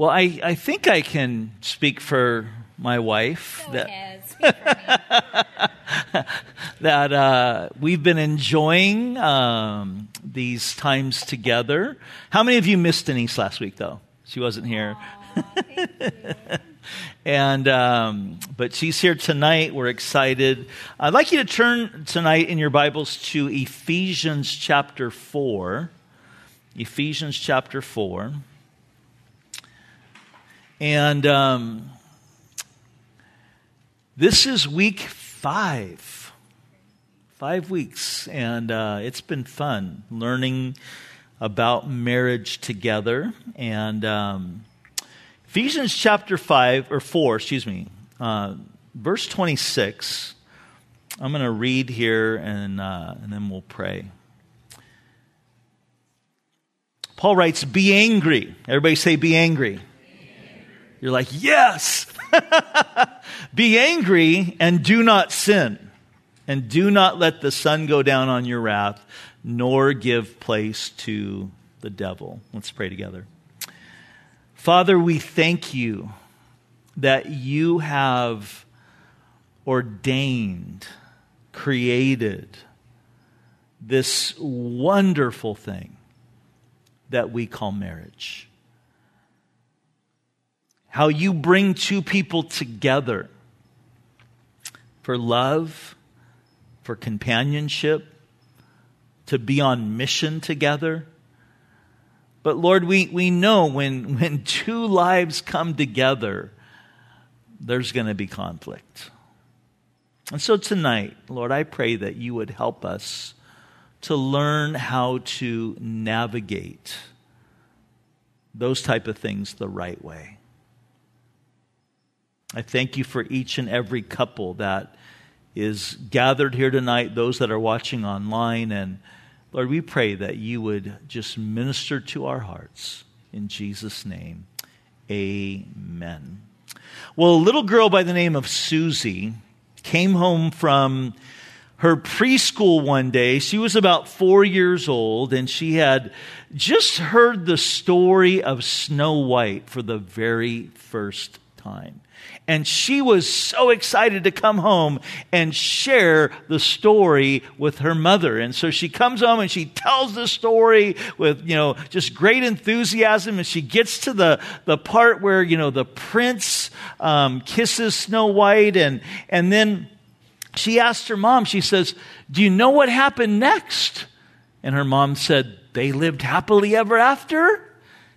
Well, I, I think I can speak for my wife Go that, ahead, speak for me. that uh, we've been enjoying um, these times together. How many of you missed Denise last week, though? She wasn't here. Aw, thank you. And um, but she's here tonight. We're excited. I'd like you to turn tonight in your Bibles to Ephesians chapter four. Ephesians chapter four. And um, this is week five. Five weeks, and uh, it's been fun learning about marriage together. And um, Ephesians chapter 5, or 4, excuse me, uh, verse 26. I'm going to read here and, uh, and then we'll pray. Paul writes, Be angry. Everybody say, Be angry. You're like, Yes! Be angry and do not sin. And do not let the sun go down on your wrath, nor give place to the devil. Let's pray together. Father, we thank you that you have ordained, created this wonderful thing that we call marriage. How you bring two people together for love, for companionship, to be on mission together. But Lord, we, we know when, when two lives come together, there's going to be conflict. And so tonight, Lord, I pray that you would help us to learn how to navigate those type of things the right way. I thank you for each and every couple that is gathered here tonight, those that are watching online. And Lord, we pray that you would just minister to our hearts. In Jesus' name, amen. Well, a little girl by the name of Susie came home from her preschool one day. She was about four years old, and she had just heard the story of Snow White for the very first time. And she was so excited to come home and share the story with her mother. And so she comes home and she tells the story with, you know, just great enthusiasm. And she gets to the, the part where, you know, the prince um, kisses Snow White. And, and then she asked her mom, she says, Do you know what happened next? And her mom said, They lived happily ever after?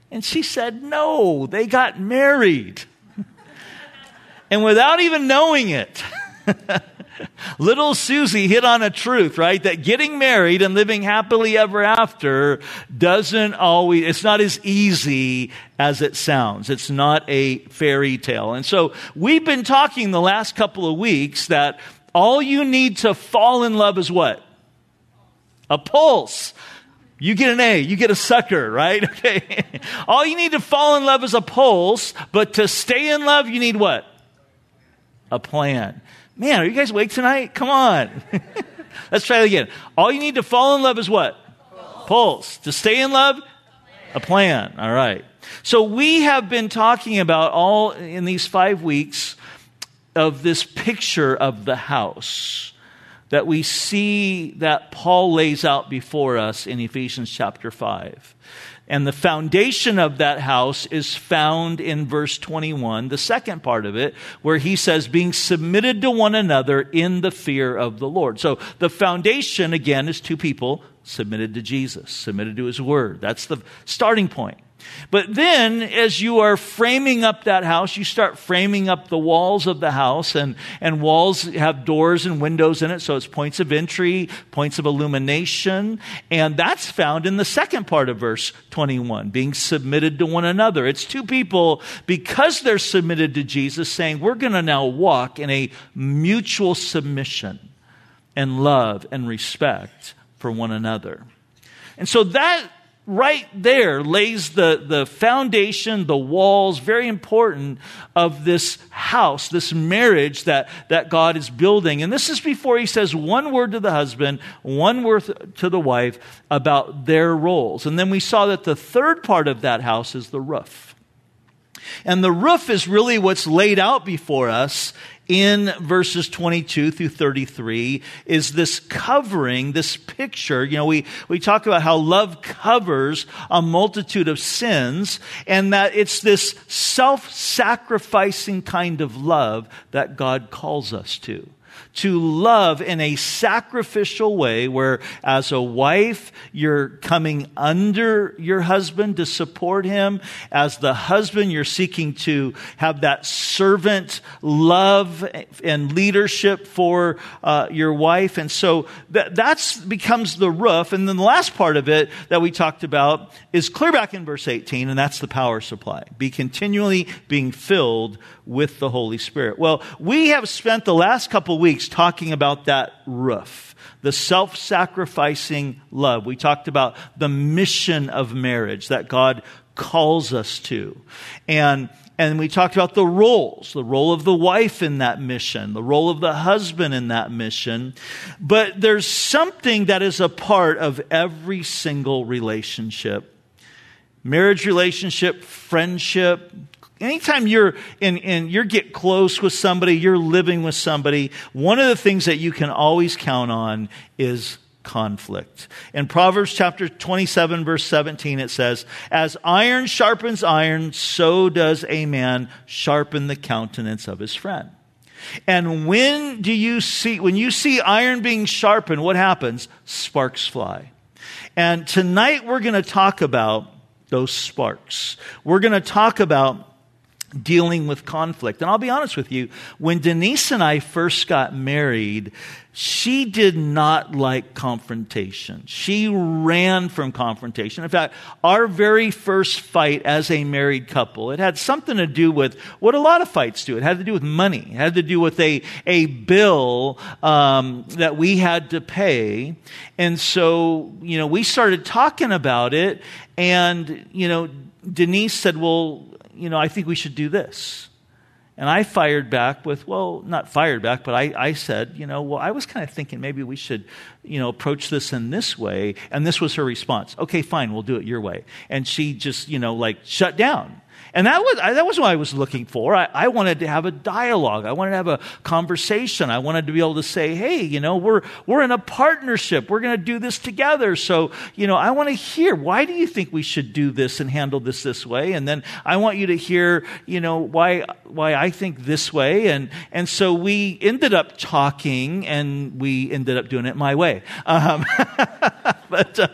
And she said, No, they got married. And without even knowing it, little Susie hit on a truth, right? That getting married and living happily ever after doesn't always, it's not as easy as it sounds. It's not a fairy tale. And so we've been talking the last couple of weeks that all you need to fall in love is what? A pulse. You get an A, you get a sucker, right? Okay. All you need to fall in love is a pulse, but to stay in love, you need what? A plan. Man, are you guys awake tonight? Come on. Let's try it again. All you need to fall in love is what? Pulse. Pulse. To stay in love? A plan. All right. So we have been talking about all in these five weeks of this picture of the house that we see that Paul lays out before us in Ephesians chapter 5. And the foundation of that house is found in verse 21, the second part of it, where he says, being submitted to one another in the fear of the Lord. So the foundation, again, is two people submitted to Jesus, submitted to his word. That's the starting point. But then, as you are framing up that house, you start framing up the walls of the house, and, and walls have doors and windows in it, so it's points of entry, points of illumination, and that's found in the second part of verse 21, being submitted to one another. It's two people, because they're submitted to Jesus, saying, We're going to now walk in a mutual submission and love and respect for one another. And so that right there lays the, the foundation, the walls, very important, of this house, this marriage that, that God is building. And this is before he says one word to the husband, one word to the wife about their roles. And then we saw that the third part of that house is the roof. And the roof is really what's laid out before us in verses 22 through 33 is this covering, this picture. You know, we, we talk about how love covers a multitude of sins and that it's this self-sacrificing kind of love that God calls us to to love in a sacrificial way where as a wife, you're coming under your husband to support him. As the husband, you're seeking to have that servant love and leadership for uh, your wife. And so that that's becomes the roof. And then the last part of it that we talked about is clear back in verse 18, and that's the power supply. Be continually being filled with the Holy Spirit. Well, we have spent the last couple weeks talking about that roof, the self sacrificing love. We talked about the mission of marriage that God calls us to. And and we talked about the roles, the role of the wife in that mission, the role of the husband in that mission. But there's something that is a part of every single relationship marriage relationship, friendship, anytime you're in, in you get close with somebody, you're living with somebody, one of the things that you can always count on is conflict. In Proverbs chapter 27 verse 17 it says, as iron sharpens iron, so does a man sharpen the countenance of his friend. And when do you see, when you see iron being sharpened, what happens? Sparks fly. And tonight we're going to talk about those sparks. We're going to talk about dealing with conflict. And I'll be honest with you, when Denise and I first got married, she did not like confrontation. She ran from confrontation. In fact, our very first fight as a married couple, it had something to do with what a lot of fights do. It had to do with money. It had to do with a, a bill um, that we had to pay. And so, you know, we started talking about it. And, you know, Denise said, well, you know, I think we should do this. And I fired back with, well, not fired back, but I, I said, you know, well, I was kind of thinking maybe we should, you know, approach this in this way. And this was her response. Okay, fine, we'll do it your way. And she just, you know, like shut down. And that was, that was what I was looking for. I, I, wanted to have a dialogue. I wanted to have a conversation. I wanted to be able to say, hey, you know, we're, we're in a partnership. We're going to do this together. So, you know, I want to hear, why do you think we should do this and handle this this way? And then I want you to hear, you know, why, why I think this way. And, and so we ended up talking and we ended up doing it my way. Um, but, uh,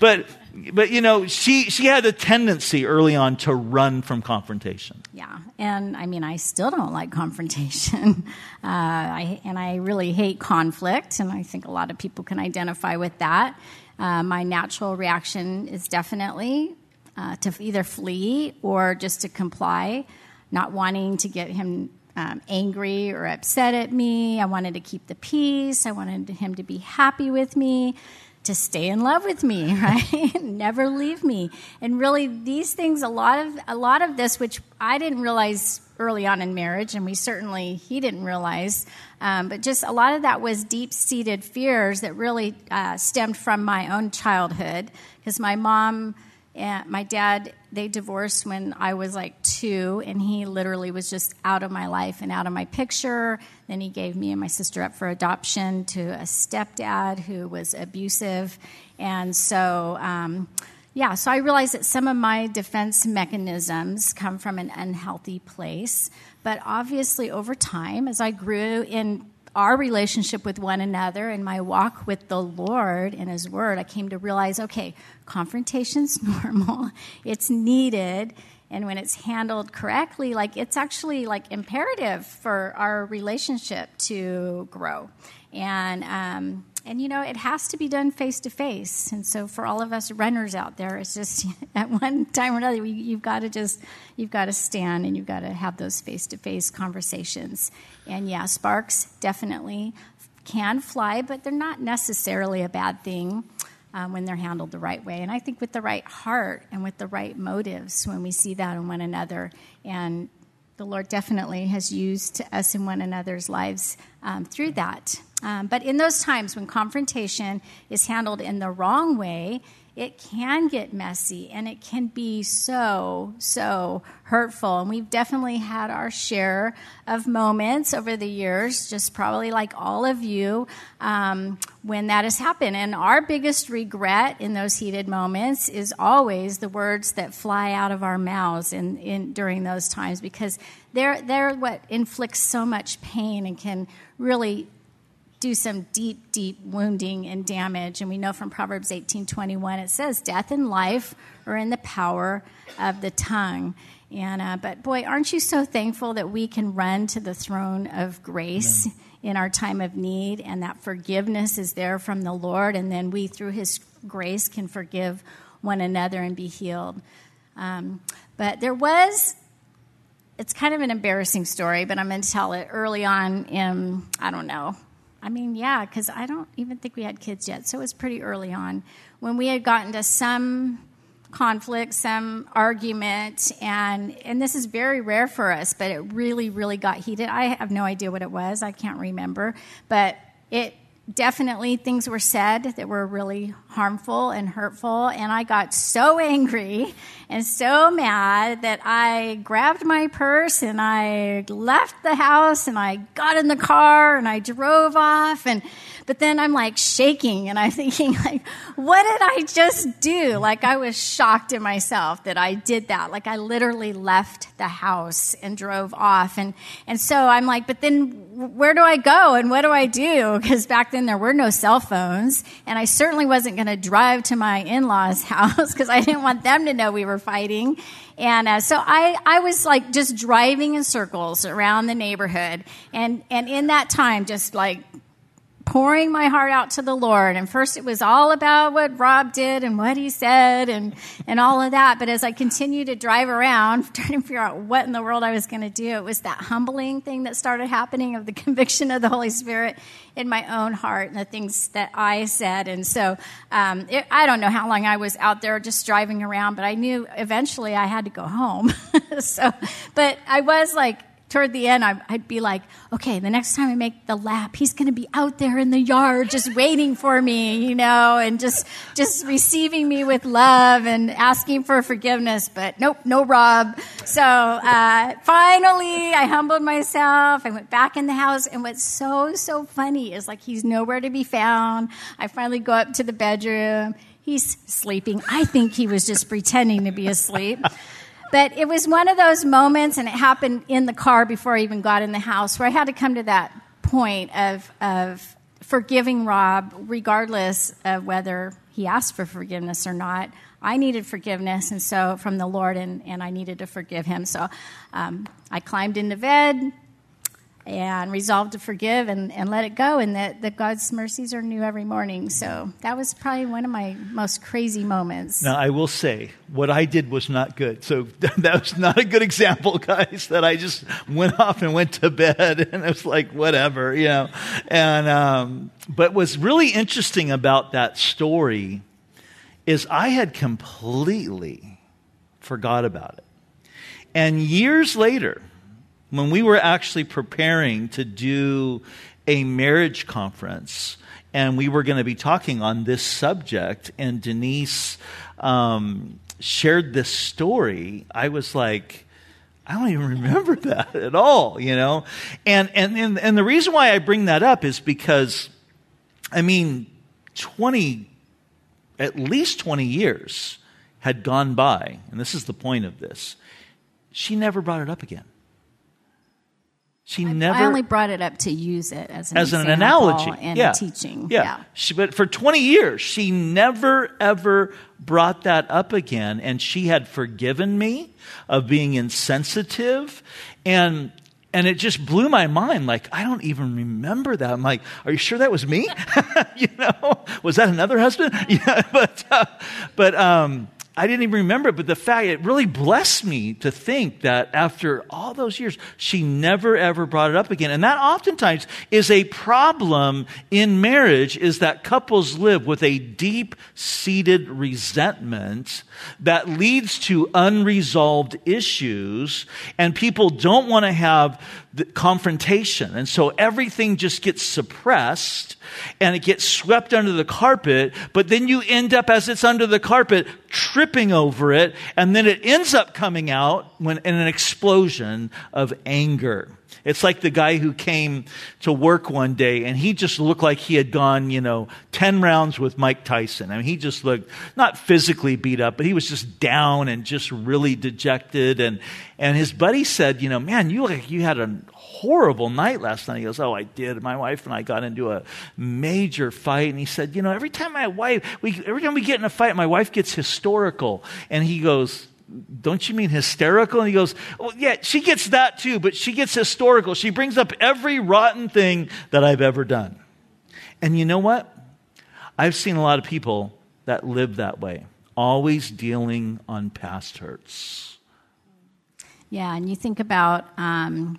but, but you know, she she had a tendency early on to run from confrontation. Yeah, and I mean, I still don't like confrontation, uh, I, and I really hate conflict, and I think a lot of people can identify with that. Uh, my natural reaction is definitely uh, to either flee or just to comply, not wanting to get him um, angry or upset at me. I wanted to keep the peace. I wanted him to be happy with me to stay in love with me, right? Never leave me. And really these things a lot of a lot of this which I didn't realize early on in marriage and we certainly he didn't realize um, but just a lot of that was deep-seated fears that really uh, stemmed from my own childhood because my mom and my dad they divorced when i was like two and he literally was just out of my life and out of my picture. Then he gave me and my sister up for adoption to a stepdad who was abusive. And so um, yeah so i realized that some of my defense mechanisms come from an unhealthy place. But obviously over time as i grew in our relationship with one another and my walk with the Lord and His Word, I came to realize okay, confrontation's normal, it's needed. And when it's handled correctly, like it's actually like imperative for our relationship to grow. And um, and you know it has to be done face to face and so for all of us runners out there it's just at one time or another you've got to just you've got to stand and you've got to have those face to face conversations. And yeah sparks definitely can fly but they're not necessarily a bad thing um, when they're handled the right way. And i think with the right heart and with the right motives when we see that in one another. And the Lord definitely has used us in one another's lives um, through that. Um, but in those times when confrontation is handled in the wrong way, it can get messy and it can be so, so hurtful. And we've definitely had our share of moments over the years, just probably like all of you, um, when that has happened. And our biggest regret in those heated moments is always the words that fly out of our mouths in, in during those times because they're, they're what inflicts so much pain and can really do some deep, deep wounding and damage. And we know from Proverbs 18:21 it says, "Death and life are in the power of the tongue." And uh, but boy, aren't you so thankful that we can run to the throne of grace in our time of need, and that forgiveness is there from the Lord, and then we, through His grace, can forgive one another and be healed. Um, but there was it's kind of an embarrassing story, but I'm going to tell it early on in, I don't know, I mean, yeah, because I don't even think we had kids yet, so it was pretty early on when we had gotten to some conflict, some argument, and and this is very rare for us, but it really, really got heated. I have no idea what it was. I can't remember, but it definitely things were said that were really harmful and hurtful. And I got so angry and so mad that I grabbed my purse and I left the house and I got in the car and I drove off. And but then I'm like shaking and I'm thinking like, what did I just do? Like I was shocked in myself that I did that. Like I literally left the house and drove off. And, and so I'm like, but then where do I go and what do I do? Because back then there were no cell phones and I certainly wasn't going to drive to my in-laws house because I didn't want them to know we were fighting. And uh, so I, I was like just driving in circles around the neighborhood. And, and in that time, just like pouring my heart out to the Lord. And first it was all about what Rob did and what he said and, and all of that. But as I continued to drive around, trying to figure out what in the world I was going to do, it was that humbling thing that started happening of the conviction of the Holy Spirit in my own heart and the things that I said. And so um, it, I don't know how long I was out there just driving around, but I knew eventually I had to go home. so, but I was like, toward the end, I'd be like, okay, the next time I make the lap, he's going to be out there in the yard just waiting for me, you know, and just, just receiving me with love and asking for forgiveness. But nope, no Rob. So, uh, finally I humbled myself. I went back in the house. And what's so, so funny is like, he's nowhere to be found. I finally go up to the bedroom. He's sleeping. I think he was just pretending to be asleep. But it was one of those moments, and it happened in the car before I even got in the house, where I had to come to that point of, of forgiving Rob, regardless of whether he asked for forgiveness or not. I needed forgiveness, and so from the Lord, and, and I needed to forgive him. So um, I climbed into bed, and resolved to forgive and, and let it go, and that, that God's mercies are new every morning. So that was probably one of my most crazy moments. Now, I will say, what I did was not good. So that was not a good example, guys, that I just went off and went to bed, and it was like, whatever, you know. And, um, but what's really interesting about that story is I had completely forgot about it. And years later, when we were actually preparing to do a marriage conference, and we were going to be talking on this subject, and Denise um, shared this story, I was like, I don't even remember that at all, you know? And, and, and, and the reason why I bring that up is because, I mean, 20, at least 20 years had gone by, and this is the point of this. She never brought it up again. She I, never. I only brought it up to use it as an, as an analogy in yeah. teaching. Yeah. yeah. She, but for 20 years, she never, ever brought that up again. And she had forgiven me of being insensitive. And, and it just blew my mind. Like, I don't even remember that. I'm like, are you sure that was me? you know, was that another husband? yeah. But, uh, but, um, I didn't even remember it, but the fact, it really blessed me to think that after all those years, she never ever brought it up again. And that oftentimes is a problem in marriage is that couples live with a deep seated resentment that leads to unresolved issues and people don't want to have confrontation. And so everything just gets suppressed and it gets swept under the carpet, but then you end up as it's under the carpet tripping over it, and then it ends up coming out when, in an explosion of anger. It's like the guy who came to work one day and he just looked like he had gone, you know, 10 rounds with Mike Tyson. I mean, he just looked not physically beat up, but he was just down and just really dejected. And, and his buddy said, you know, man, you look like you had a horrible night last night. He goes, Oh, I did. My wife and I got into a major fight. And he said, You know, every time my wife, we, every time we get in a fight, my wife gets historical. And he goes, don't you mean hysterical? And he goes, well, yeah, she gets that too, but she gets historical. She brings up every rotten thing that I've ever done. And you know what? I've seen a lot of people that live that way, always dealing on past hurts. Yeah, and you think about um,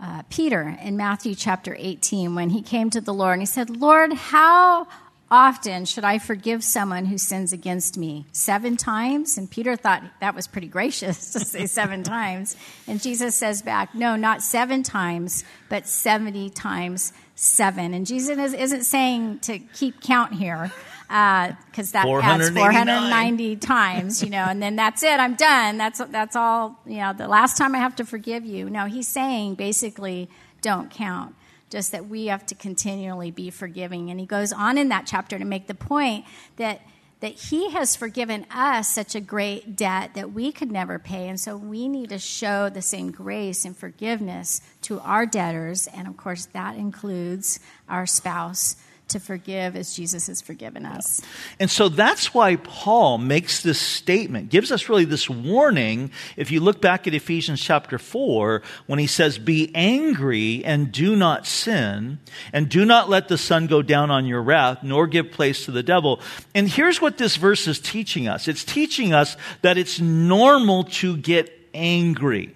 uh, Peter in Matthew chapter 18 when he came to the Lord and he said, Lord, how often should I forgive someone who sins against me? Seven times? And Peter thought that was pretty gracious to say seven times. And Jesus says back, no, not seven times, but 70 times seven. And Jesus isn't saying to keep count here because uh, that adds 490 times, you know, and then that's it. I'm done. That's that's all. You know, the last time I have to forgive you. No, he's saying basically, don't count. Just that we have to continually be forgiving. And he goes on in that chapter to make the point that that he has forgiven us such a great debt that we could never pay. And so we need to show the same grace and forgiveness to our debtors. And of course, that includes our spouse to forgive as Jesus has forgiven us. And so that's why Paul makes this statement, gives us really this warning. If you look back at Ephesians chapter 4, when he says, Be angry and do not sin, and do not let the sun go down on your wrath, nor give place to the devil. And here's what this verse is teaching us it's teaching us that it's normal to get angry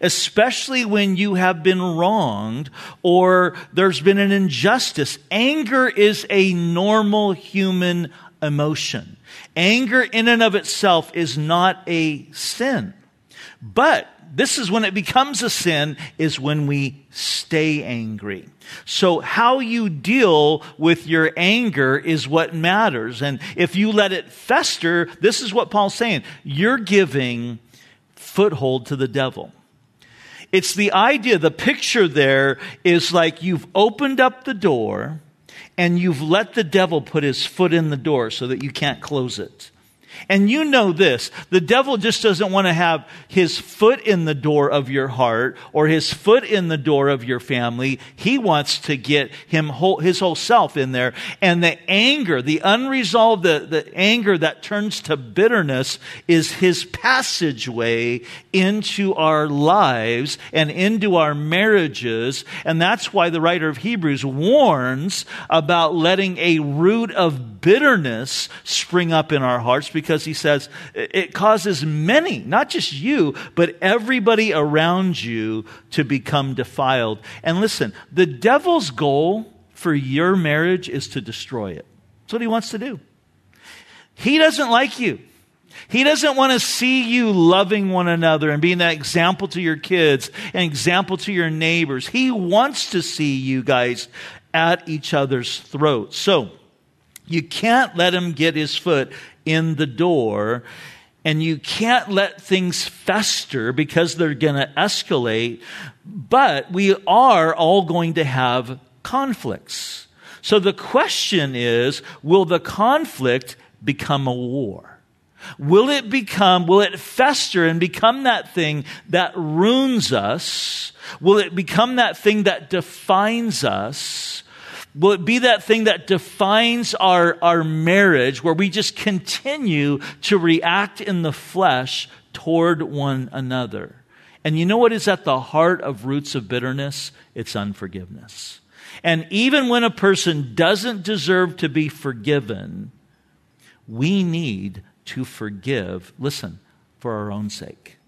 especially when you have been wronged or there's been an injustice. Anger is a normal human emotion. Anger in and of itself is not a sin. But this is when it becomes a sin is when we stay angry. So how you deal with your anger is what matters. And if you let it fester, this is what Paul's saying. You're giving foothold to the devil. It's the idea, the picture there is like you've opened up the door and you've let the devil put his foot in the door so that you can't close it. And you know this the devil just doesn't want to have his foot in the door of your heart or his foot in the door of your family. He wants to get him whole, his whole self in there. And the anger, the unresolved, the, the anger that turns to bitterness is his passageway into our lives and into our marriages. And that's why the writer of Hebrews warns about letting a root of bitterness spring up in our hearts because he says it causes many, not just you, but everybody around you to become defiled. And listen, the devil's goal for your marriage is to destroy it. That's what he wants to do. He doesn't like you. He doesn't want to see you loving one another and being that example to your kids, an example to your neighbors. He wants to see you guys at each other's throats. So, you can't let him get his foot in the door and you can't let things fester because they're going to escalate. But we are all going to have conflicts. So the question is will the conflict become a war? Will it become, will it fester and become that thing that ruins us? Will it become that thing that defines us? Will it be that thing that defines our, our marriage where we just continue to react in the flesh toward one another? And you know what is at the heart of roots of bitterness? It's unforgiveness. And even when a person doesn't deserve to be forgiven, we need to forgive, listen, for our own sake,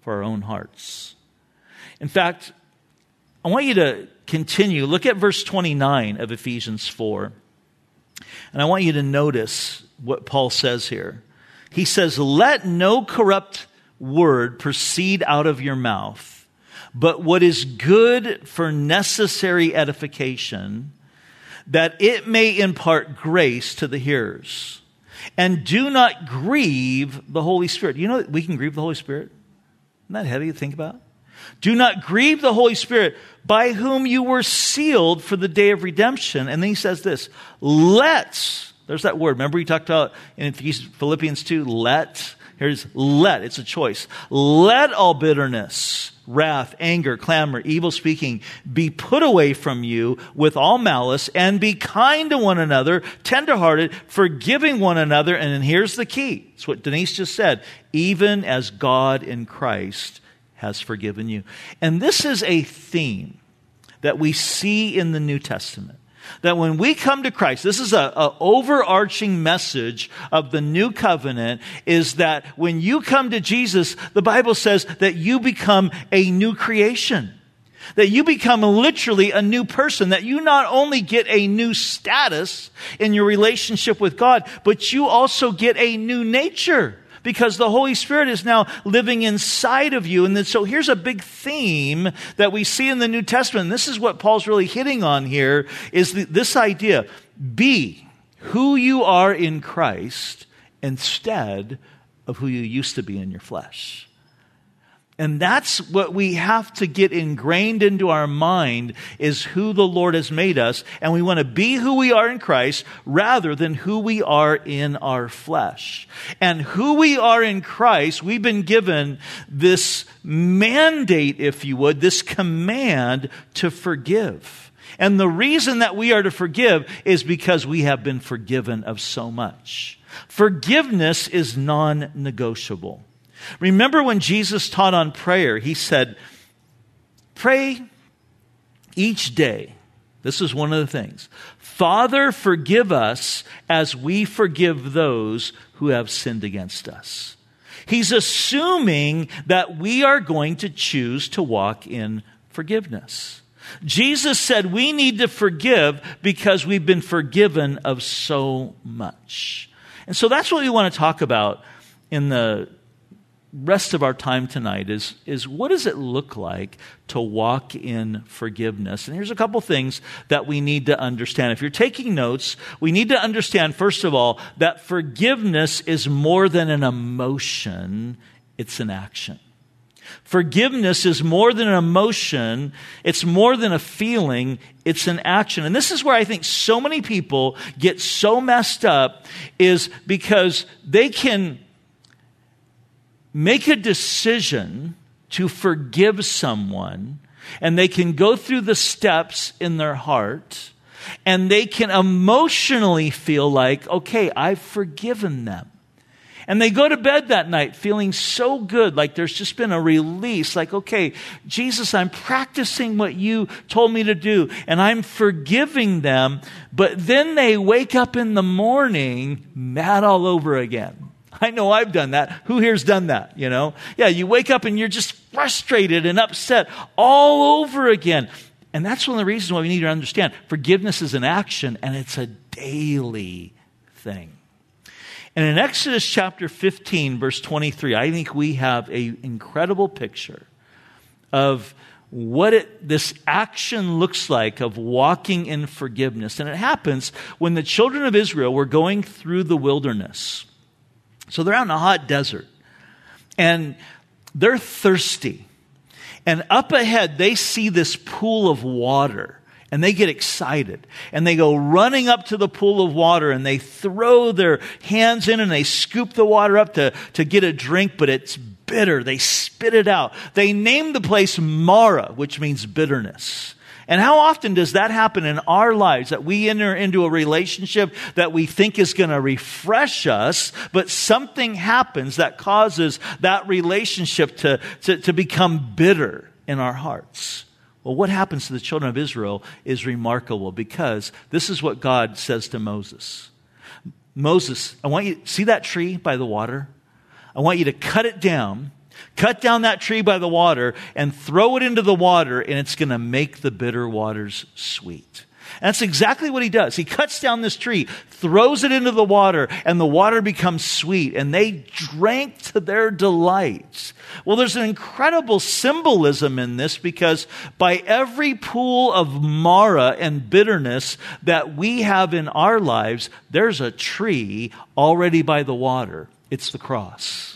for our own hearts. In fact, I want you to continue. Look at verse 29 of Ephesians 4. And I want you to notice what Paul says here. He says, Let no corrupt word proceed out of your mouth, but what is good for necessary edification, that it may impart grace to the hearers. And do not grieve the Holy Spirit. You know we can grieve the Holy Spirit? Isn't that heavy to think about? Do not grieve the Holy Spirit, by whom you were sealed for the day of redemption. And then he says this let's, there's that word. Remember, he talked about in Philippians 2, let. Here's let, it's a choice. Let all bitterness, wrath, anger, clamor, evil speaking be put away from you with all malice and be kind to one another, tenderhearted, forgiving one another. And here's the key. It's what Denise just said. Even as God in Christ has forgiven you. And this is a theme that we see in the New Testament. That when we come to Christ, this is a, overarching message of the new covenant is that when you come to Jesus, the Bible says that you become a new creation. That you become literally a new person, that you not only get a new status in your relationship with God, but you also get a new nature because the Holy Spirit is now living inside of you. And then, so here's a big theme that we see in the New Testament. This is what Paul's really hitting on here is the, this idea. Be who you are in Christ instead of who you used to be in your flesh. And that's what we have to get ingrained into our mind is who the Lord has made us. And we want to be who we are in Christ rather than who we are in our flesh. And who we are in Christ, we've been given this mandate, if you would, this command to forgive. And the reason that we are to forgive is because we have been forgiven of so much. Forgiveness is non negotiable. Remember when Jesus taught on prayer, he said, Pray each day. This is one of the things. Father, forgive us as we forgive those who have sinned against us. He's assuming that we are going to choose to walk in forgiveness. Jesus said we need to forgive because we've been forgiven of so much. And so that's what we want to talk about in the rest of our time tonight is, is what does it look like to walk in forgiveness? And here's a couple things that we need to understand. If you're taking notes, we need to understand, first of all, that forgiveness is more than an emotion, it's an action. Forgiveness is more than an emotion. It's more than a feeling. It's an action. And this is where I think so many people get so messed up is because they can make a decision to forgive someone, and they can go through the steps in their heart, and they can emotionally feel like, okay, I've forgiven them. And they go to bed that night feeling so good, like there's just been a release, like, okay, Jesus, I'm practicing what you told me to do, and I'm forgiving them. But then they wake up in the morning mad all over again. I know I've done that. Who here's done that, you know? Yeah, you wake up and you're just frustrated and upset all over again. And that's one of the reasons why we need to understand forgiveness is an action and it's a daily thing. And in Exodus chapter 15, verse 23, I think we have an incredible picture of what it, this action looks like of walking in forgiveness. And it happens when the children of Israel were going through the wilderness. So they're out in a hot desert and they're thirsty. And up ahead, they see this pool of water and they get excited and they go running up to the pool of water and they throw their hands in and they scoop the water up to, to get a drink, but it's bitter. They spit it out. They name the place Mara, which means bitterness. And how often does that happen in our lives that we enter into a relationship that we think is going to refresh us, but something happens that causes that relationship to, to, to become bitter in our hearts? Well, what happens to the children of Israel is remarkable because this is what God says to Moses Moses, I want you to see that tree by the water? I want you to cut it down, cut down that tree by the water, and throw it into the water, and it's going to make the bitter waters sweet. And that's exactly what he does. He cuts down this tree, throws it into the water, and the water becomes sweet, and they drank to their delight. Well, there's an incredible symbolism in this because by every pool of Mara and bitterness that we have in our lives, there's a tree already by the water. It's the cross.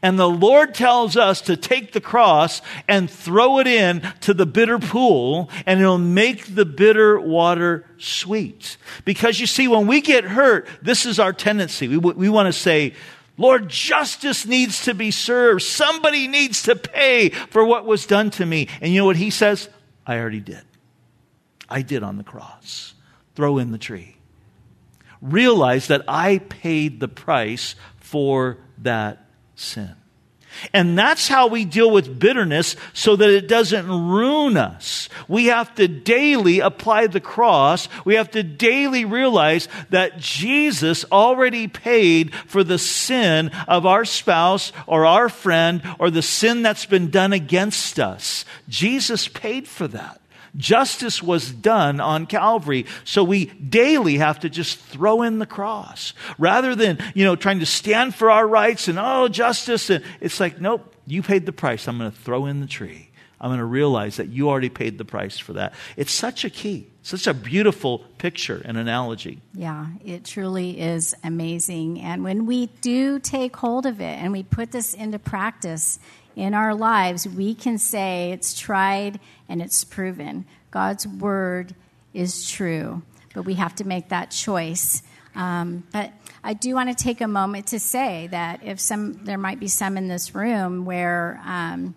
And the Lord tells us to take the cross and throw it in to the bitter pool and it'll make the bitter water sweet. Because you see, when we get hurt, this is our tendency. We, we want to say, Lord, justice needs to be served. Somebody needs to pay for what was done to me. And you know what he says? I already did. I did on the cross. Throw in the tree. Realize that I paid the price for that sin. And that's how we deal with bitterness so that it doesn't ruin us. We have to daily apply the cross. We have to daily realize that Jesus already paid for the sin of our spouse or our friend or the sin that's been done against us. Jesus paid for that. Justice was done on Calvary. So we daily have to just throw in the cross rather than, you know, trying to stand for our rights and, oh, justice. And it's like, nope, you paid the price. I'm going to throw in the tree. I'm going to realize that you already paid the price for that. It's such a key, such a beautiful picture and analogy. Yeah, it truly is amazing. And when we do take hold of it and we put this into practice, in our lives, we can say it's tried and it's proven. God's word is true, but we have to make that choice. Um, but I do want to take a moment to say that if some, there might be some in this room where, um,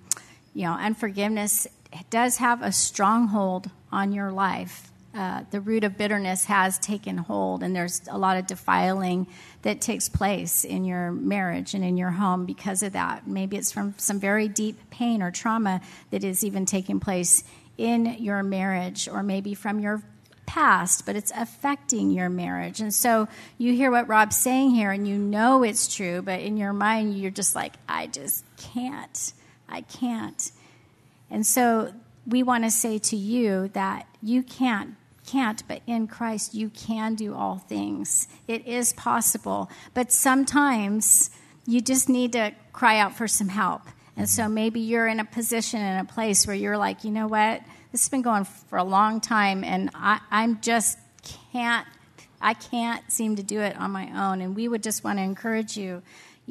you know, unforgiveness does have a stronghold on your life. Uh, the root of bitterness has taken hold, and there's a lot of defiling that takes place in your marriage and in your home because of that. Maybe it's from some very deep pain or trauma that is even taking place in your marriage, or maybe from your past, but it's affecting your marriage. And so you hear what Rob's saying here, and you know it's true, but in your mind, you're just like, I just can't. I can't. And so we want to say to you that you can't can't, but in Christ you can do all things. It is possible. But sometimes you just need to cry out for some help. And so maybe you're in a position, in a place where you're like, you know what? This has been going for a long time, and I, I'm just can't, I can't seem to do it on my own. And we would just want to encourage you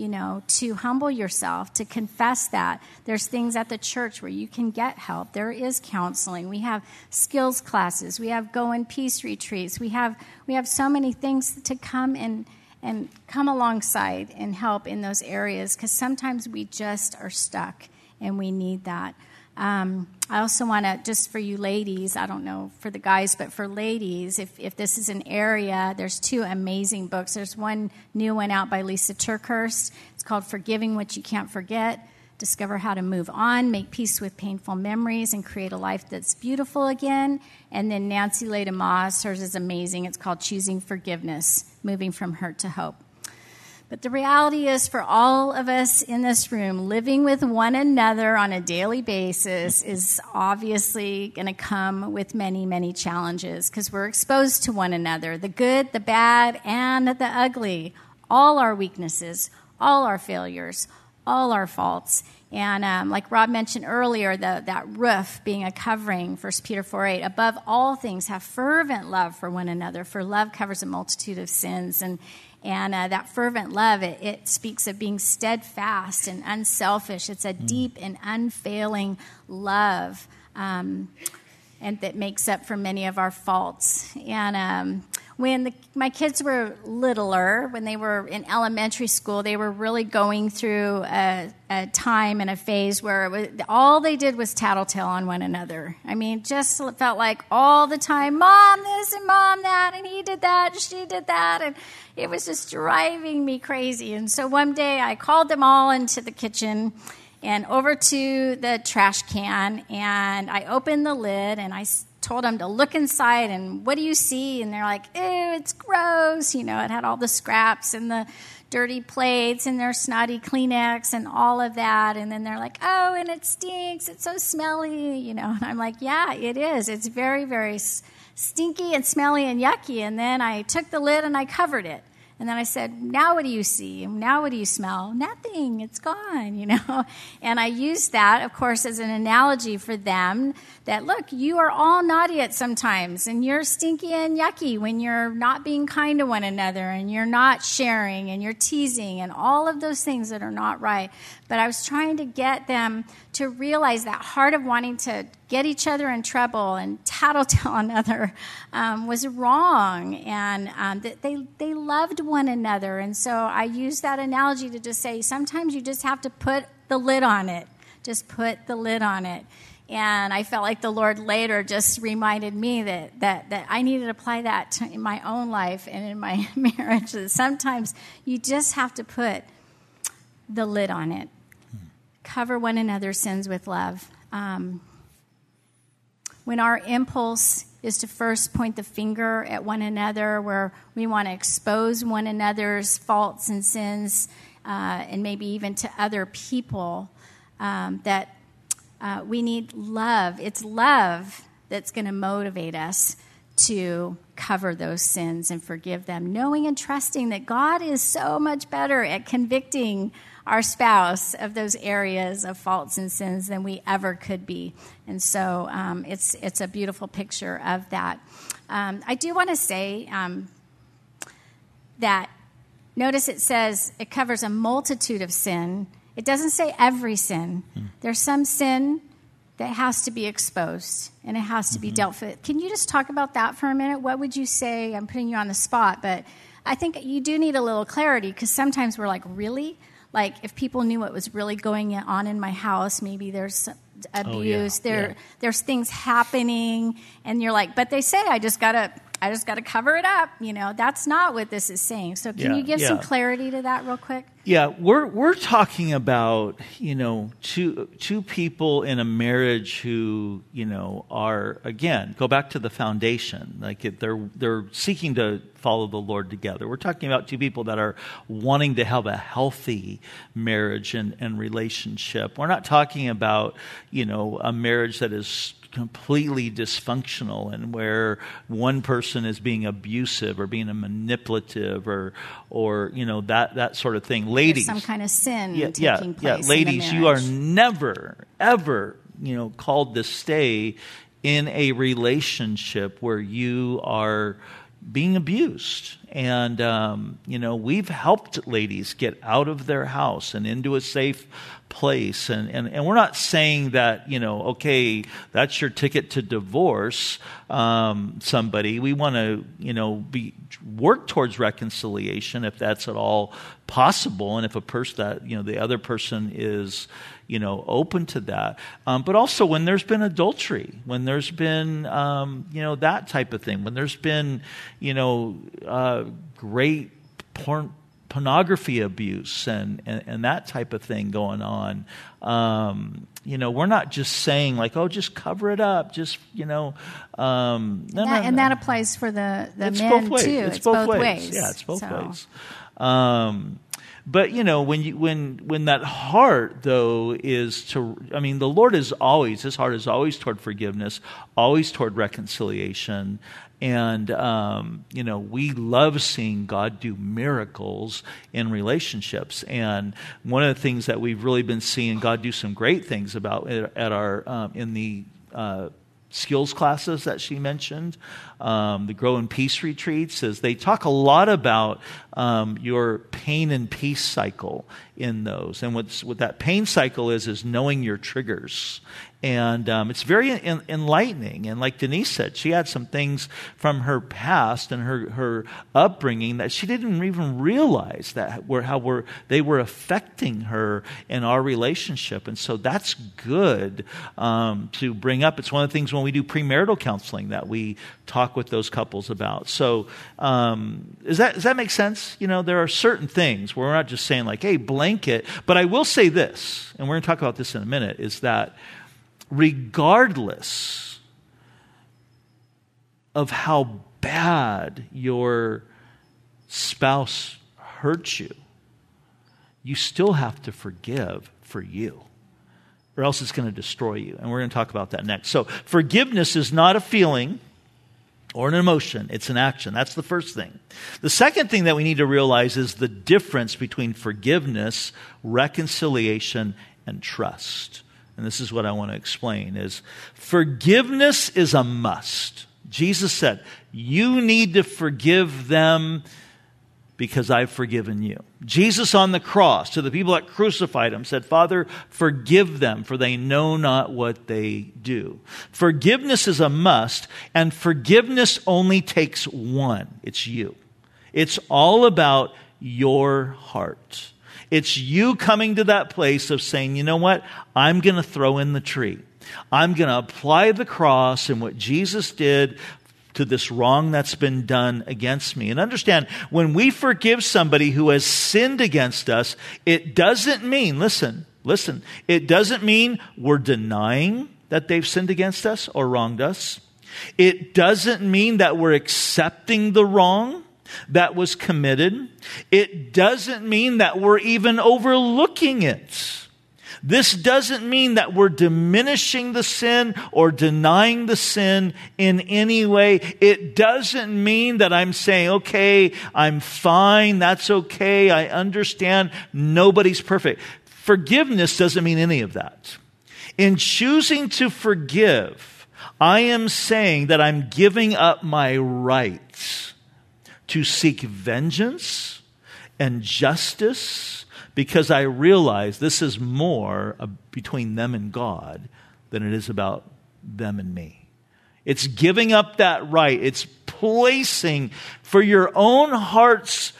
you know, to humble yourself, to confess that. There's things at the church where you can get help. There is counseling. We have skills classes. We have go in peace retreats. We have we have so many things to come and and come alongside and help in those areas because sometimes we just are stuck and we need that. Um, I also want to, just for you ladies, I don't know for the guys, but for ladies, if, if this is an area, there's two amazing books. There's one new one out by Lisa TerKeurst. It's called Forgiving What You Can't Forget. Discover how to move on, make peace with painful memories, and create a life that's beautiful again. And then Nancy Leigh Moss, hers is amazing. It's called Choosing Forgiveness, Moving from Hurt to Hope. But the reality is, for all of us in this room, living with one another on a daily basis is obviously going to come with many, many challenges because we're exposed to one another the good, the bad, and the ugly. All our weaknesses, all our failures, all our faults. And um, like Rob mentioned earlier, the, that roof being a covering, 1 Peter 4 8, above all things, have fervent love for one another, for love covers a multitude of sins. And, and uh, that fervent love, it, it, speaks of being steadfast and unselfish. It's a mm. deep and unfailing love. Um, and that makes up for many of our faults. And um, when the, my kids were littler, when they were in elementary school, they were really going through a, a time and a phase where was, all they did was tattletale on one another. I mean, just felt like all the time, mom this and mom that, and he did that, and she did that, and it was just driving me crazy. And so one day I called them all into the kitchen and over to the trash can, and I opened the lid and I told them to look inside and what do you see? And they're like, ew, it's gross. You know, it had all the scraps and the dirty plates and their snotty Kleenex and all of that. And then they're like, oh, and it stinks. It's so smelly, you know. And I'm like, yeah, it is. It's very, very stinky and smelly and yucky. And then I took the lid and I covered it. And then I said, Now what do you see? Now what do you smell? Nothing. It's gone, you know? And I used that, of course, as an analogy for them that, look, you are all naughty at sometimes, and you're stinky and yucky when you're not being kind to one another, and you're not sharing, and you're teasing, and all of those things that are not right. But I was trying to get them to realize that heart of wanting to get each other in trouble and tattletale another um, was wrong, and um, that they, they loved one another. And so I used that analogy to just say sometimes you just have to put the lid on it. Just put the lid on it. And I felt like the Lord later just reminded me that, that, that I needed to apply that to, in my own life and in my marriage. That sometimes you just have to put the lid on it. Cover one another's sins with love. Um, when our impulse is to first point the finger at one another, where we want to expose one another's faults and sins, uh, and maybe even to other people, um, that uh, we need love. It's love that's going to motivate us to cover those sins and forgive them, knowing and trusting that God is so much better at convicting our spouse of those areas of faults and sins than we ever could be. And so um, it's, it's a beautiful picture of that. Um, I do want to say um, that notice it says it covers a multitude of sin. It doesn't say every sin. Mm. There's some sin that has to be exposed and it has to mm-hmm. be dealt with. Can you just talk about that for a minute? What would you say? I'm putting you on the spot, but I think you do need a little clarity because sometimes we're like, really? like if people knew what was really going on in my house maybe there's abuse oh, yeah. there yeah. there's things happening and you're like but they say i just gotta i just gotta cover it up you know? That's not what this is saying. So can yeah, you give some clarity to that real quick? Yeah we're we're talking about you know two two people in a marriage who you know are again go back to the foundation. Like they're they're seeking to follow the Lord together. We're talking about two people that are wanting to have a healthy marriage and, and relationship. We're not talking about, you know, a marriage that is completely dysfunctional and where one person is being abusive or being a manipulative or or you know that that sort of thing. Ladies. There's some kind of sin yeah, taking yeah, place yeah. ladies you are never ever you know called to stay in a relationship where you are being abused. And, um, you know, we've helped ladies get out of their house and into a safe place. And, and, and we're not saying that, you know, okay, that's your ticket to divorce um, somebody. We want to, you know, be, work towards reconciliation if that's at all possible. And if a person that, you know, the other person is, you know, open to that. Um, but also when there's been adultery, when there's been, um, you know, that type of thing, when there's been, you know, uh, great porn, pornography abuse and, and, and, that type of thing going on. Um, you know, we're not just saying like, oh, just cover it up, just you know. Um, no, that, no, and that applies for the the it's men both ways. too. It's, it's both, both ways. ways. Yeah, it's both so. ways. Um, but you know, when you when when that heart though is to, I mean, the Lord is always His heart is always toward forgiveness, always toward reconciliation, and um, you know we love seeing God do miracles in relationships. And one of the things that we've really been seeing God do some great things about at our um, in the uh, skills classes that she mentioned, um, the Grow in Peace retreats, is they talk a lot about um, your pain and peace cycle in those. And what's, what that pain cycle is, is knowing your triggers and um, it's very en- enlightening. And like Denise said, she had some things from her past and her, her upbringing that she didn't even realize that were how were they were affecting her in our relationship. And so that's good um, to bring up. It's one of the things when we do premarital counseling that we talk with those couples about. So um, is that does that make sense? You know, there are certain things where we're not just saying like, "Hey, blanket." But I will say this, and we're going to talk about this in a minute, is that regardless of how bad your spouse hurt you, you still have to forgive for you, or else it's going to destroy you. And we're going to talk about that next. So, forgiveness is not a feeling or an emotion, it's an action. That's the first thing. The second thing that we need to realize is the difference between forgiveness, reconciliation, and trust. And this is what I want to explain is forgiveness is a must. Jesus said, "You need to forgive them because I've forgiven you. Jesus on the cross, to the people that crucified him, said, Father, forgive them, for they know not what they do. Forgiveness is a must, and forgiveness only takes one it's you. It's all about your heart. It's you coming to that place of saying, you know what? I'm going to throw in the tree. I'm going to apply the cross and what Jesus did to this wrong that's been done against me. And understand, when we forgive somebody who has sinned against us, it doesn't mean, listen, listen, it doesn't mean we're denying that they've sinned against us or wronged us. It doesn't mean that we're accepting the wrong that was committed. It doesn't mean that we're even overlooking it. This doesn't mean that we're diminishing the sin or denying the sin in any way. It doesn't mean that I'm saying, okay, I'm fine, that's okay, I understand, nobody's perfect. Forgiveness doesn't mean any of that. In choosing to forgive, I am saying that I'm giving up my rights to seek vengeance and justice because I realize this is more between them and God than it is about them and me. It's giving up that right. It's placing for your own heart's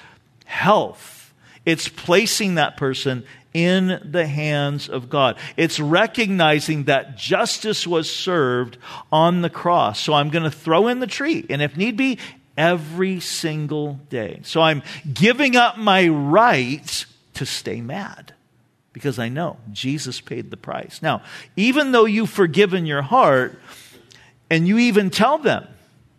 health. It's placing that person in the hands of God. It's recognizing that justice was served on the cross. So I'm going to throw in the tree. And if need be, every single day. So I'm giving up my right to stay mad because I know Jesus paid the price. Now, even though you've forgiven your heart and you even tell them,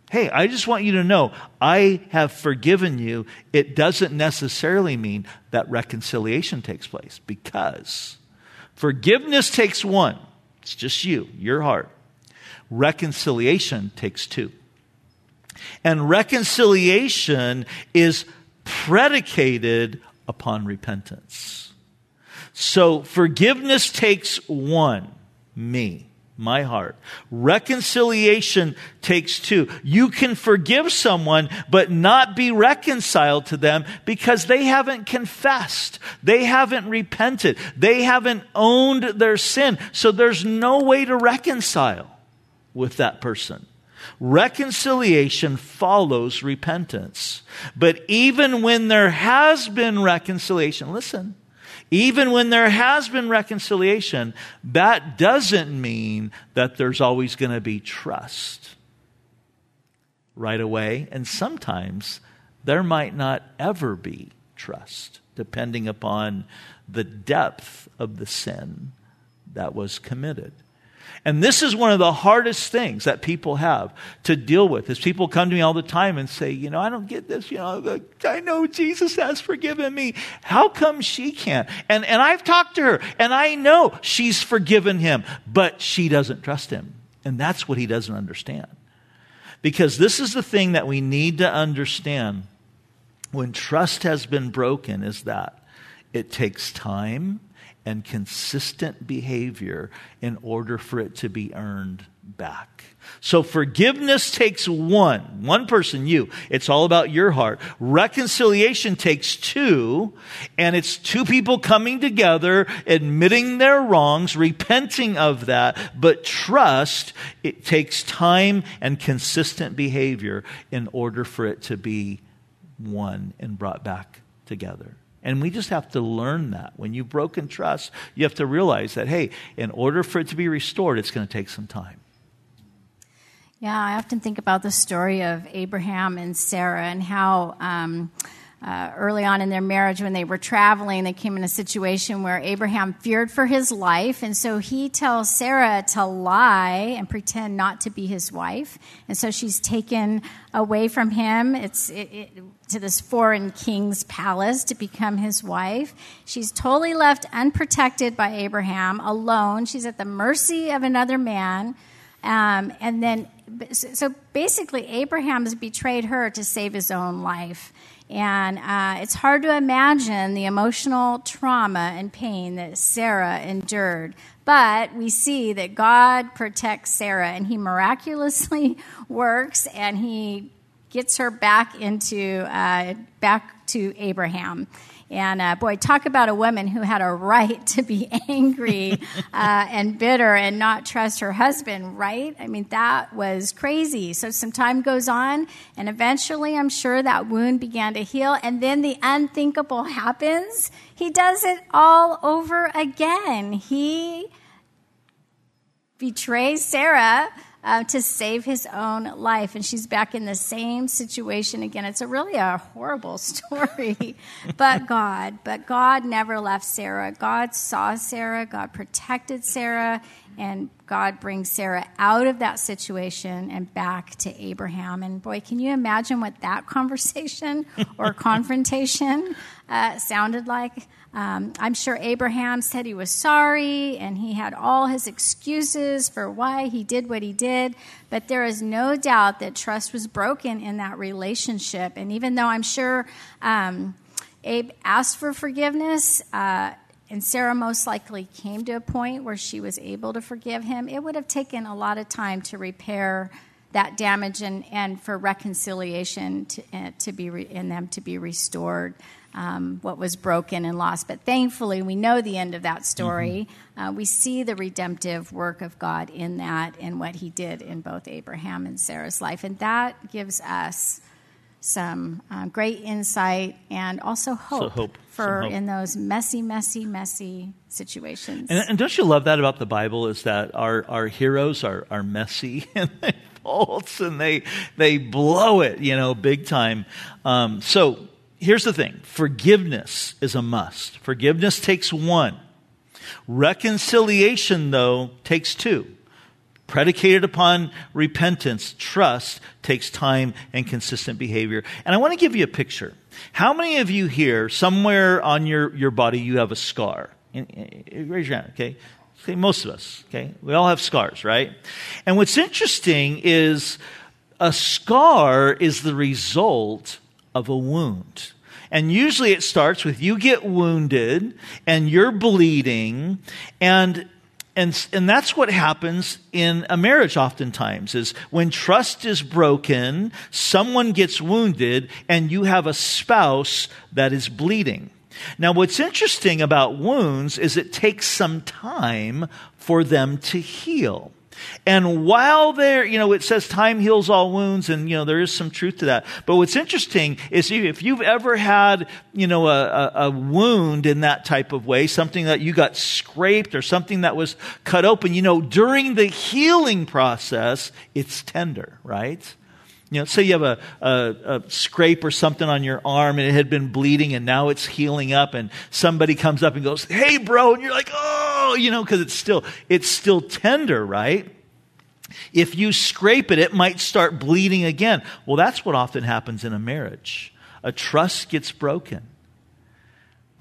hey, I just want you to know I have forgiven you, it doesn't necessarily mean that reconciliation takes place because forgiveness takes one, it's just you, your heart. Reconciliation takes two. And reconciliation is predicated upon repentance. So forgiveness takes one, me, my heart. Reconciliation takes two. You can forgive someone, but not be reconciled to them because they haven't confessed. They haven't repented. They haven't owned their sin. So there's no way to reconcile with that person. Reconciliation follows repentance. But even when there has been reconciliation, listen, even when there has been reconciliation, that doesn't mean that there's always going to be trust right away. And sometimes there might not ever be trust, depending upon the depth of the sin that was committed. And this is one of the hardest things that people have to deal with. Is people come to me all the time and say, you know, I don't get this. You know, I know Jesus has forgiven me. How come she can't? And and I've talked to her, and I know she's forgiven him, but she doesn't trust him, and that's what he doesn't understand. Because this is the thing that we need to understand when trust has been broken is that it takes time and consistent behavior in order for it to be earned back. So forgiveness takes one, one person, you. It's all about your heart. Reconciliation takes two, and it's two people coming together, admitting their wrongs, repenting of that. But trust, it takes time and consistent behavior in order for it to be one and brought back together. And we just have to learn that. When you've broken trust, you have to realize that, hey, in order for it to be restored, it's going to take some time. Yeah, I often think about the story of Abraham and Sarah and how um, uh, early on in their marriage when they were traveling, they came in a situation where Abraham feared for his life. And so he tells Sarah to lie and pretend not to be his wife. And so she's taken away from him. It's it, it, to this foreign king's palace to become his wife. She's totally left unprotected by Abraham, alone. She's at the mercy of another man. Um, and then, so basically, Abraham has betrayed her to save his own life. And uh, it's hard to imagine the emotional trauma and pain that Sarah endured. But we see that God protects Sarah and he miraculously works and he gets her back into uh, back to Abraham. And uh, boy, talk about a woman who had a right to be angry uh, and bitter and not trust her husband, right? I mean, that was crazy. So some time goes on, and eventually I'm sure that wound began to heal. And then the unthinkable happens. He does it all over again. He betrays Sarah uh, to save his own life. And she's back in the same situation again. It's a really a horrible story. but God, but God never left Sarah. God saw Sarah, God protected Sarah, and God brings Sarah out of that situation and back to Abraham. And boy, can you imagine what that conversation or confrontation uh, sounded like? Um, I'm sure Abraham said he was sorry and he had all his excuses for why he did what he did, but there is no doubt that trust was broken in that relationship. And even though I'm sure um, Abe asked for forgiveness, uh, and Sarah most likely came to a point where she was able to forgive him, it would have taken a lot of time to repair that damage and, and for reconciliation to, uh, to be re- in them to be restored um, what was broken and lost. But thankfully, we know the end of that story. Mm-hmm. Uh, we see the redemptive work of God in that and what He did in both Abraham and Sarah's life. And that gives us some uh, great insight and also hope, so hope. for hope. in those messy, messy, messy situations. And, and, don't you love that about the Bible? Is that our, our heroes are, are messy and they faults and they they blow it, you know, big time. Um, so here's the thing forgiveness is a must. Forgiveness takes one. Reconciliation, though, takes two. Predicated upon repentance, trust takes time and consistent behavior. And I want to give you a picture. How many of you here, somewhere on your, your body, you have a scar? Raise your hand, okay? Okay, most of us, okay? We all have scars, right? And what's interesting is a scar is the result of a wound. And usually it starts with you get wounded and you're bleeding and and, and that's what happens in a marriage oftentimes is when trust is broken, someone gets wounded and you have a spouse that is bleeding. Now, what's interesting about wounds is it takes some time for them to heal. And while there, you know, it says time heals all wounds, and, you know, there is some truth to that. But what's interesting is if you've ever had, you know, a, a, wound in that type of way, something that you got scraped or something that was cut open, you know, during the healing process, it's tender, right? You know, say you have a, a, a, scrape or something on your arm and it had been bleeding and now it's healing up and somebody comes up and goes, Hey bro, and you're like, oh, you know, cause it's still, it's still tender, right? If you scrape it, it might start bleeding again. Well, that's what often happens in a marriage. A trust gets broken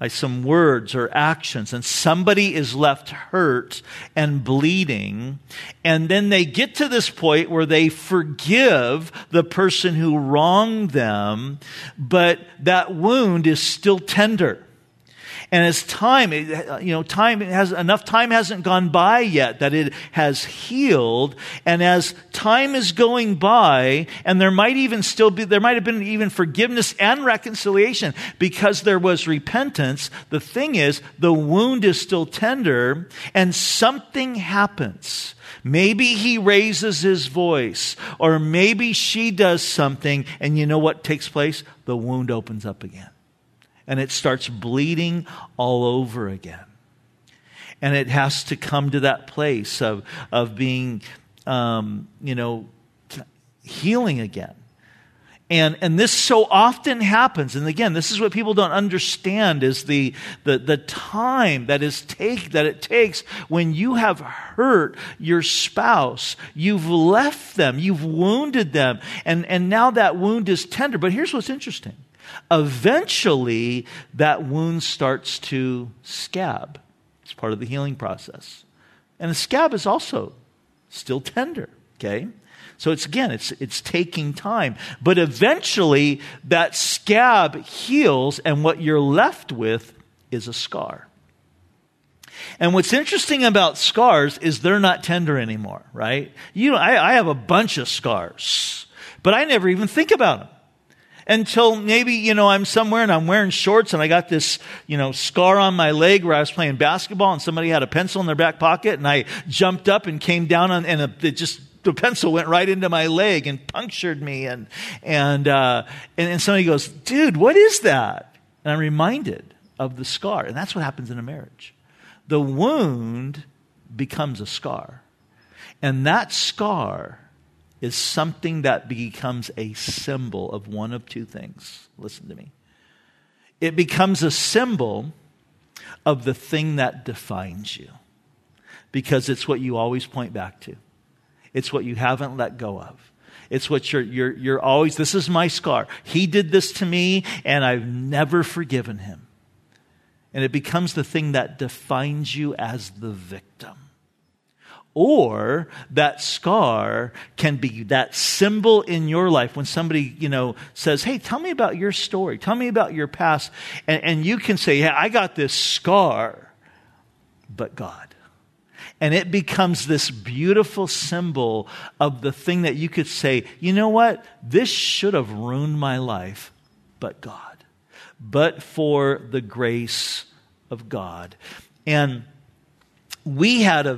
by some words or actions, and somebody is left hurt and bleeding, and then they get to this point where they forgive the person who wronged them, but that wound is still tender. And as time, you know, time has, enough time hasn't gone by yet that it has healed. And as time is going by, and there might even still be, there might have been even forgiveness and reconciliation because there was repentance. The thing is, the wound is still tender and something happens. Maybe he raises his voice, or maybe she does something, and you know what takes place? The wound opens up again and it starts bleeding all over again. And it has to come to that place of, of being, um, you know, healing again. And, and this so often happens. And again, this is what people don't understand is the, the, the time that is take, that it takes when you have hurt your spouse. You've left them. You've wounded them. And, and now that wound is tender. But here's what's interesting. Eventually, that wound starts to scab. It's part of the healing process. And the scab is also still tender, okay? So it's again, it's, it's taking time. But eventually that scab heals and what you're left with is a scar. And what's interesting about scars is they're not tender anymore, right? You know, I, I have a bunch of scars, but I never even think about them until maybe, you know, I'm somewhere and I'm wearing shorts and I got this, you know, scar on my leg where I was playing basketball and somebody had a pencil in their back pocket and I jumped up and came down on, and it just the pencil went right into my leg and punctured me. And, and, uh, and, and somebody goes, dude, what is that? And I'm reminded of the scar. And that's what happens in a marriage. The wound becomes a scar. And that scar is something that becomes a symbol of one of two things. Listen to me. It becomes a symbol of the thing that defines you because it's what you always point back to. It's what you haven't let go of. It's what you're, you're, you're always, this is my scar. He did this to me, and I've never forgiven him. And it becomes the thing that defines you as the victim. Or that scar can be that symbol in your life when somebody, you know, says, Hey, tell me about your story. Tell me about your past. And, and you can say, Yeah, I got this scar, but God. And it becomes this beautiful symbol of the thing that you could say, you know what? This should have ruined my life, but God. But for the grace of God. And we had a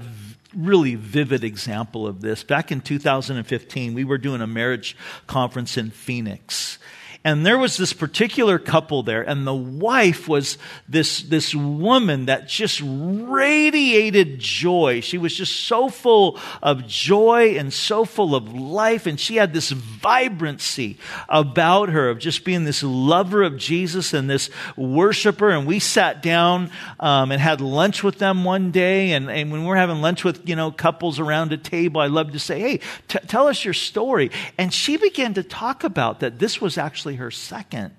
really vivid example of this. Back in 2015, we were doing a marriage conference in Phoenix. And there was this particular couple there, and the wife was this, this woman that just radiated joy. She was just so full of joy and so full of life, and she had this vibrancy about her of just being this lover of Jesus and this worshiper. And we sat down um, and had lunch with them one day, and, and when we're having lunch with, you know, couples around a table, I love to say, hey, t- tell us your story. And she began to talk about that this was actually actually her second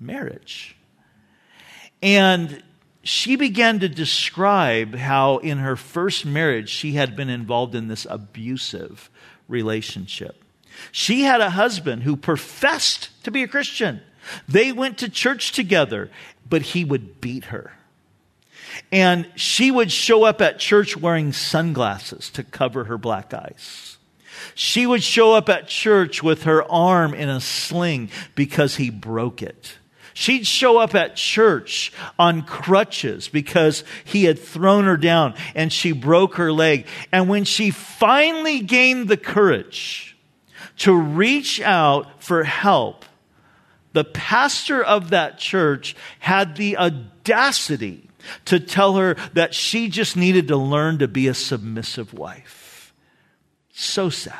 marriage. And she began to describe how in her first marriage she had been involved in this abusive relationship. She had a husband who professed to be a Christian. They went to church together, but he would beat her. And she would show up at church wearing sunglasses to cover her black eyes. She would show up at church with her arm in a sling because he broke it. She'd show up at church on crutches because he had thrown her down and she broke her leg. And when she finally gained the courage to reach out for help, the pastor of that church had the audacity to tell her that she just needed to learn to be a submissive wife. So sad.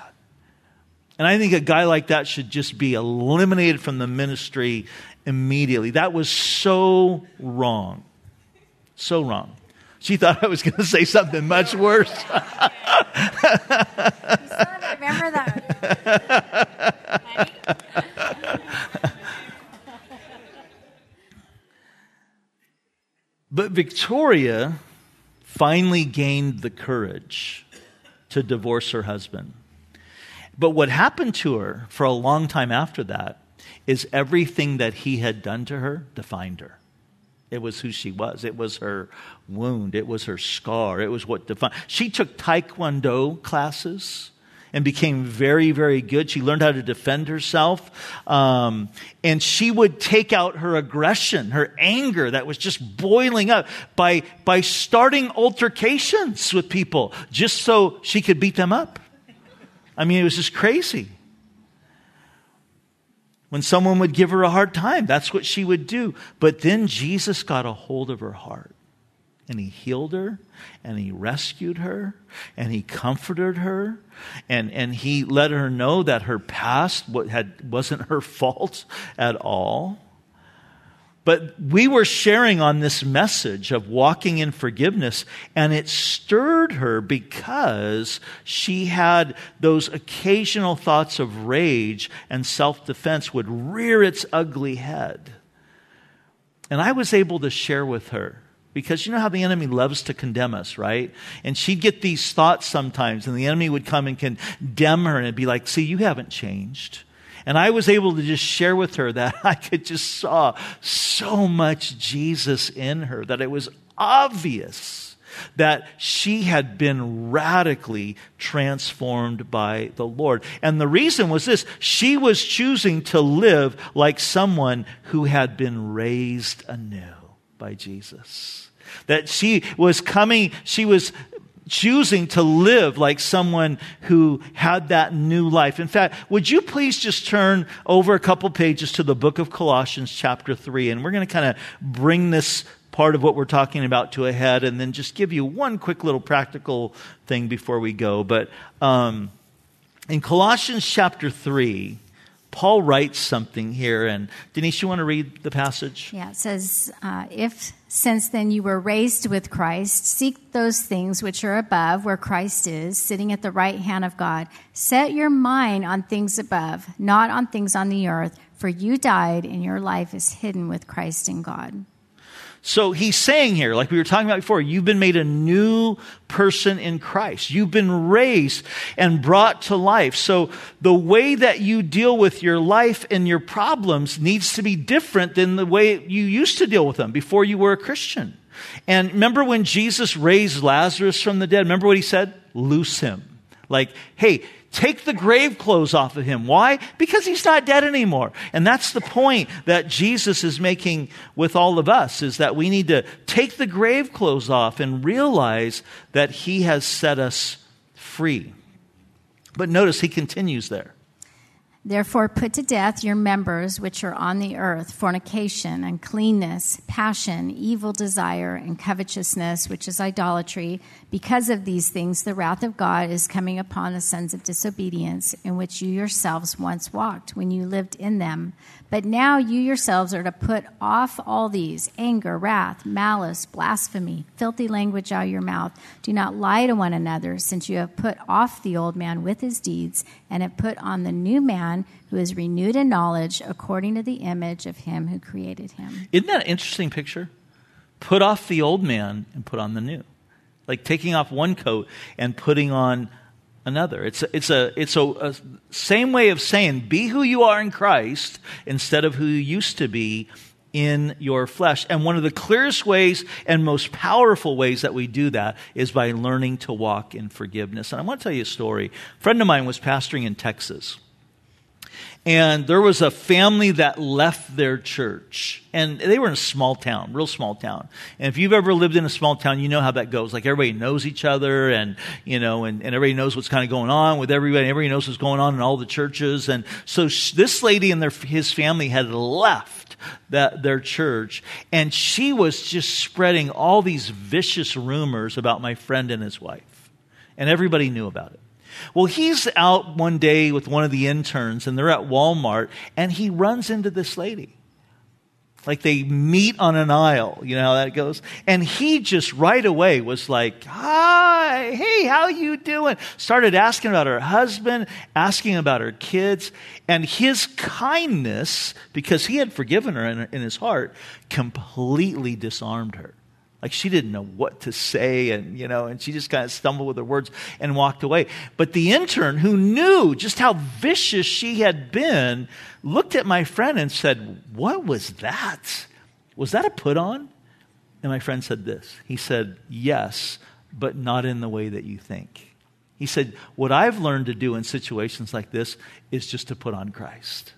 And I think a guy like that should just be eliminated from the ministry immediately. That was so wrong. So wrong. She thought I was going to say something much worse. remember that. but Victoria finally gained the courage to divorce her husband. But what happened to her for a long time after that is everything that he had done to her defined her. It was who she was. It was her wound. It was her scar. It was what defined. She took taekwondo classes and became very, very good. She learned how to defend herself. Um, and she would take out her aggression, her anger that was just boiling up by, by starting altercations with people just so she could beat them up. I mean, it was just crazy. When someone would give her a hard time, that's what she would do. But then Jesus got a hold of her heart. And he healed her and he rescued her and he comforted her and, and he let her know that her past had, wasn't her fault at all. But we were sharing on this message of walking in forgiveness, and it stirred her because she had those occasional thoughts of rage and self defense would rear its ugly head. And I was able to share with her because you know how the enemy loves to condemn us, right? And she'd get these thoughts sometimes, and the enemy would come and condemn her, and be like, see, you haven't changed. And I was able to just share with her that I could just saw so much Jesus in her, that it was obvious that she had been radically transformed by the Lord. And the reason was this she was choosing to live like someone who had been raised anew by Jesus. That she was coming, she was choosing to live like someone who had that new life. In fact, would you please just turn over a couple pages to the book of Colossians, chapter 3, and we're going to kind of bring this part of what we're talking about to a head and then just give you one quick little practical thing before we go. But um, in Colossians chapter 3, Paul writes something here, and Denise, you want to read the passage? Yeah, it says, uh, If since then you were raised with Christ, seek those things which are above, where Christ is, sitting at the right hand of God. Set your mind on things above, not on things on the earth, for you died, and your life is hidden with Christ in God. So he's saying here, like we were talking about before, you've been made a new person in Christ. You've been raised and brought to life. So the way that you deal with your life and your problems needs to be different than the way you used to deal with them before you were a Christian. And remember when Jesus raised Lazarus from the dead? Remember what he said? Loose him. Like, hey, Take the grave clothes off of him. Why? Because he's not dead anymore. And that's the point that Jesus is making with all of us is that we need to take the grave clothes off and realize that he has set us free. But notice he continues there. Therefore, put to death your members which are on the earth fornication, uncleanness, passion, evil desire, and covetousness, which is idolatry. Because of these things, the wrath of God is coming upon the sons of disobedience, in which you yourselves once walked when you lived in them. But now you yourselves are to put off all these anger, wrath, malice, blasphemy, filthy language out of your mouth. Do not lie to one another, since you have put off the old man with his deeds, and have put on the new man who is renewed in knowledge according to the image of him who created him. Isn't that an interesting picture? Put off the old man and put on the new. Like taking off one coat and putting on another. It's a, it's a, it's a, a, same way of saying be who you are in Christ instead of who you used to be in your flesh. And one of the clearest ways and most powerful ways that we do that is by learning to walk in forgiveness. And I want to tell you a story. A friend of mine was pastoring in Texas. And there was a family that left their church. And they were in a small town, real small town. And if you've ever lived in a small town, you know how that goes. Like everybody knows each other and, you know, and, and everybody knows what's kind of going on with everybody. Everybody knows what's going on in all the churches. And so sh- this lady and their, his family had left that, their church. And she was just spreading all these vicious rumors about my friend and his wife. And everybody knew about it. Well, he's out one day with one of the interns, and they're at Walmart, and he runs into this lady. Like they meet on an aisle, you know how that goes? And he just right away was like, Hi, hey, how you doing? Started asking about her husband, asking about her kids. And his kindness, because he had forgiven her in, in his heart, completely disarmed her. Like she didn't know what to say, and you know, and she just kind of stumbled with her words and walked away. But the intern, who knew just how vicious she had been, looked at my friend and said, What was that? Was that a put on? And my friend said this. He said, Yes, but not in the way that you think. He said, What I've learned to do in situations like this is just to put on Christ.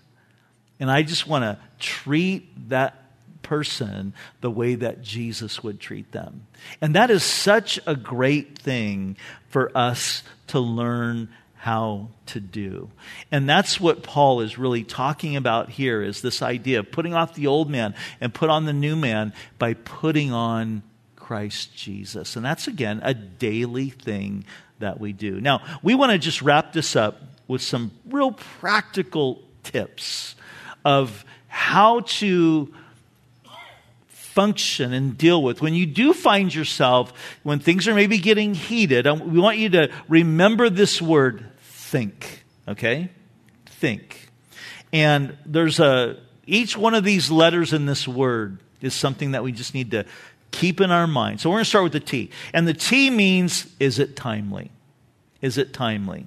And I just want to treat that person the way that Jesus would treat them. And that is such a great thing for us to learn how to do. And that's what Paul is really talking about here is this idea of putting off the old man and put on the new man by putting on Christ Jesus. And that's, again, a daily thing that we do. Now, we want to just wrap this up with some real practical tips of how to function and deal with. When you do find yourself, when things are maybe getting heated, um, we want you to remember this word think, okay? Think. And there's a, each one of these letters in this word is something that we just need to keep in our mind. So we're going to start with the T. And the T means, is it timely? Is it timely?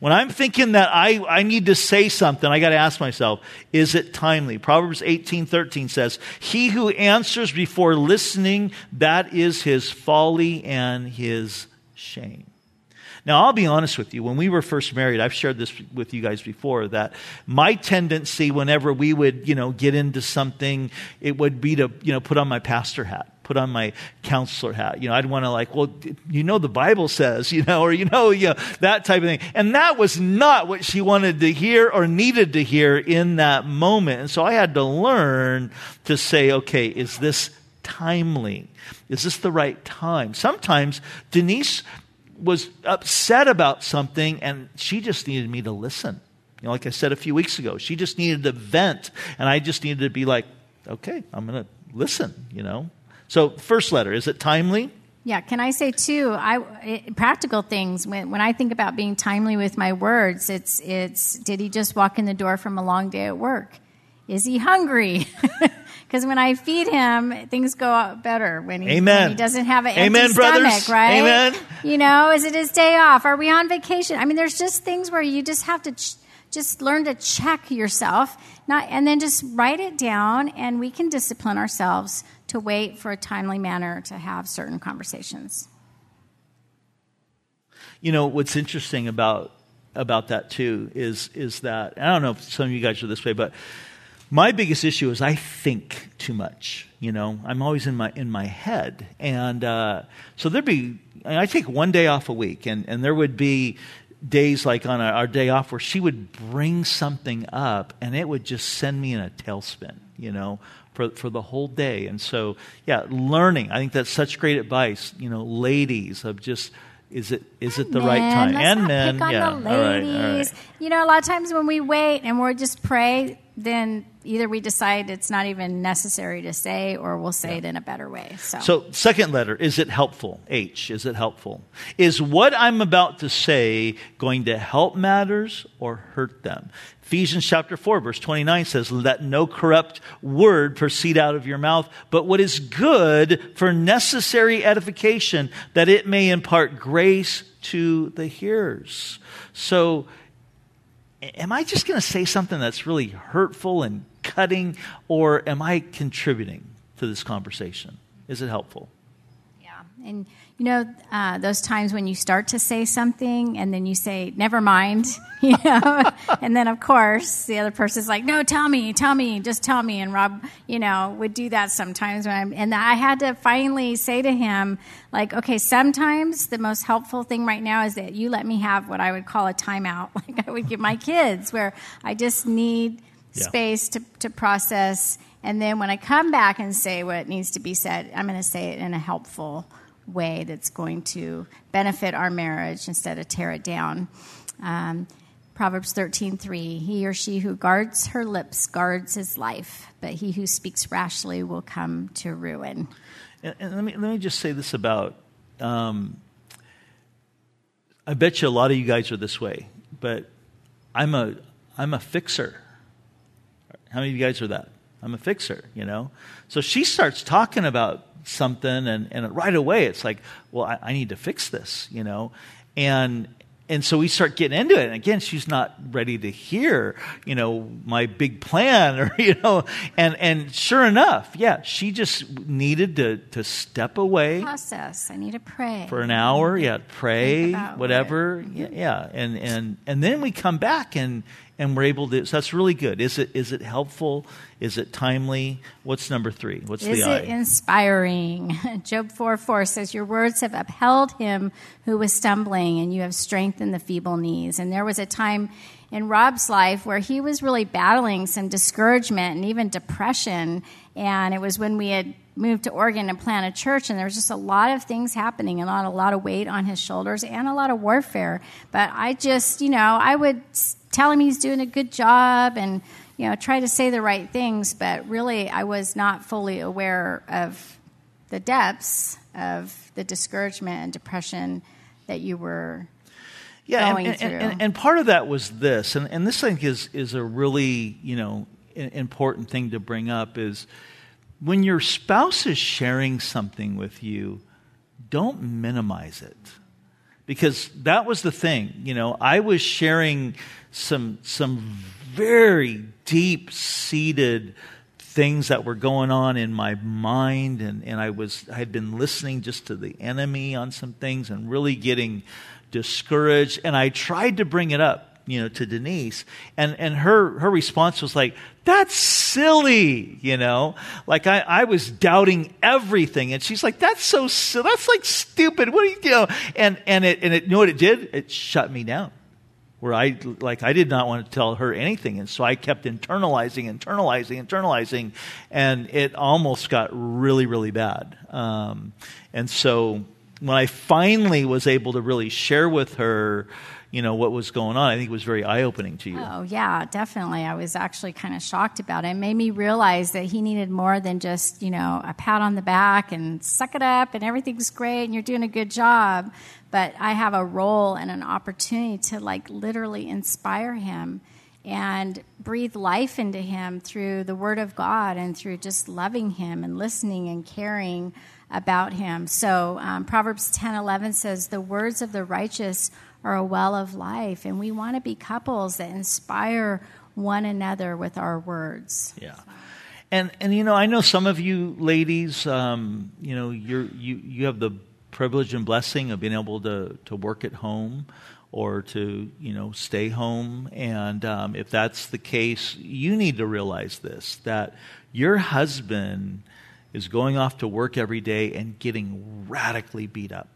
When I'm thinking that I, I need to say something, I got to ask myself, is it timely? Proverbs 18 13 says, He who answers before listening, that is his folly and his shame. Now, I'll be honest with you. When we were first married, I've shared this with you guys before, that my tendency whenever we would, you know, get into something, it would be to, you know, put on my pastor hat put on my counselor hat. You know, I'd want to like, well, you know, the Bible says, you know, or you know, you know, that type of thing. And that was not what she wanted to hear or needed to hear in that moment. And so I had to learn to say, okay, is this timely? Is this the right time? Sometimes Denise was upset about something and she just needed me to listen. You know, like I said a few weeks ago, she just needed to vent and I just needed to be like, okay, I'm going to listen, you know. So, first letter, is it timely? Yeah, can I say too? I it, practical things when when I think about being timely with my words, it's it's did he just walk in the door from a long day at work? Is he hungry? Because when I feed him, things go better when he, Amen. When he doesn't have an Amen, empty brothers. stomach, right? Amen. You know, is it his day off? Are we on vacation? I mean, there's just things where you just have to. Ch- just learn to check yourself not, and then just write it down and we can discipline ourselves to wait for a timely manner to have certain conversations. You know what's interesting about about that too is is that i don't know if some of you guys are this way but my biggest issue is i think too much you know? I'm always in my in my head. And uh, so there'd be i take one day off a week and and there would be days like on our, day off where she would bring something up and it would just send me in a tailspin, you know, for, for the whole day. And so, yeah, learning. I think that's such great advice, you know, ladies, of just is it is it the men, right time? Let's and men, pick on yeah, the ladies. all right, all right. You know, a lot of times when we wait and we're just pray, then either we decide it's not even necessary to say, or we'll say yeah. it in a better way. So. so, second letter is it helpful? H is it helpful? Is what I'm about to say going to help matters or hurt them? Ephesians chapter 4, verse 29 says, Let no corrupt word proceed out of your mouth, but what is good for necessary edification, that it may impart grace to the hearers. So, am I just going to say something that's really hurtful and cutting, or am I contributing to this conversation? Is it helpful? Yeah. And you know, uh, those times when you start to say something and then you say, never mind, you know, and then of course the other person's like, no, tell me, tell me, just tell me. And Rob, you know, would do that sometimes when I'm, and I had to finally say to him, like, okay, sometimes the most helpful thing right now is that you let me have what I would call a timeout, like I would give my kids, where I just need yeah. space to, to process. And then when I come back and say what needs to be said, I'm going to say it in a helpful way that's going to benefit our marriage instead of tear it down. Um, Proverbs 13:3 He or she who guards her lips guards his life, but he who speaks rashly will come to ruin. And, and let me let me just say this about um, I bet you a lot of you guys are this way, but I'm a I'm a fixer. How many of you guys are that? I'm a fixer, you know? So she starts talking about something and, and right away it's like well I, I, need to fix this you know? And and so we start getting into it. And again she's not ready to hear you know my big plan or you know? And and sure enough yeah she just needed to to step away process. I need to pray. for an hour. Yeah pray whatever. Mm-hmm. Yeah, yeah. And and and then we come back and and we're able to. So that's really good. Is it is it helpful? Is it timely? What's number three? What's is the I? it inspiring? Job four four says, "Your words have upheld him who was stumbling, and you have strengthened the feeble knees." And there was a time in Rob's life where he was really battling some discouragement and even depression, and it was when we had moved to Oregon and plant a church, and there was just a lot of things happening and a lot, a lot of weight on his shoulders and a lot of warfare. But I just, you know, I would tell him he's doing a good job and, you know, try to say the right things, but really I was not fully aware of the depths of the discouragement and depression that you were yeah, going and, through. and, and, and part of that was this, and, and this I think is, is a really, you know, important thing to bring up is when your spouse is sharing something with you, don't minimize it. Because that was the thing, you know, I was sharing some some very deep seated things that were going on in my mind and, and I was I had been listening just to the enemy on some things and really getting discouraged and I tried to bring it up you know, to Denise. And, and her, her response was like, that's silly, you know? Like I, I was doubting everything. And she's like, that's so silly. That's like stupid. What do you, you know? And, and it, and it, you know what it did? It shut me down. Where I, like, I did not want to tell her anything. And so I kept internalizing, internalizing, internalizing. And it almost got really, really bad. Um, and so when I finally was able to really share with her, you know what was going on. I think it was very eye opening to you. Oh yeah, definitely. I was actually kind of shocked about it. It made me realize that he needed more than just you know a pat on the back and suck it up and everything's great and you're doing a good job. But I have a role and an opportunity to like literally inspire him and breathe life into him through the Word of God and through just loving him and listening and caring about him. So um, Proverbs ten eleven says, "The words of the righteous." Are a well of life. And we want to be couples that inspire one another with our words. Yeah. And, and you know, I know some of you ladies, um, you know, you're, you, you have the privilege and blessing of being able to, to work at home or to, you know, stay home. And um, if that's the case, you need to realize this that your husband is going off to work every day and getting radically beat up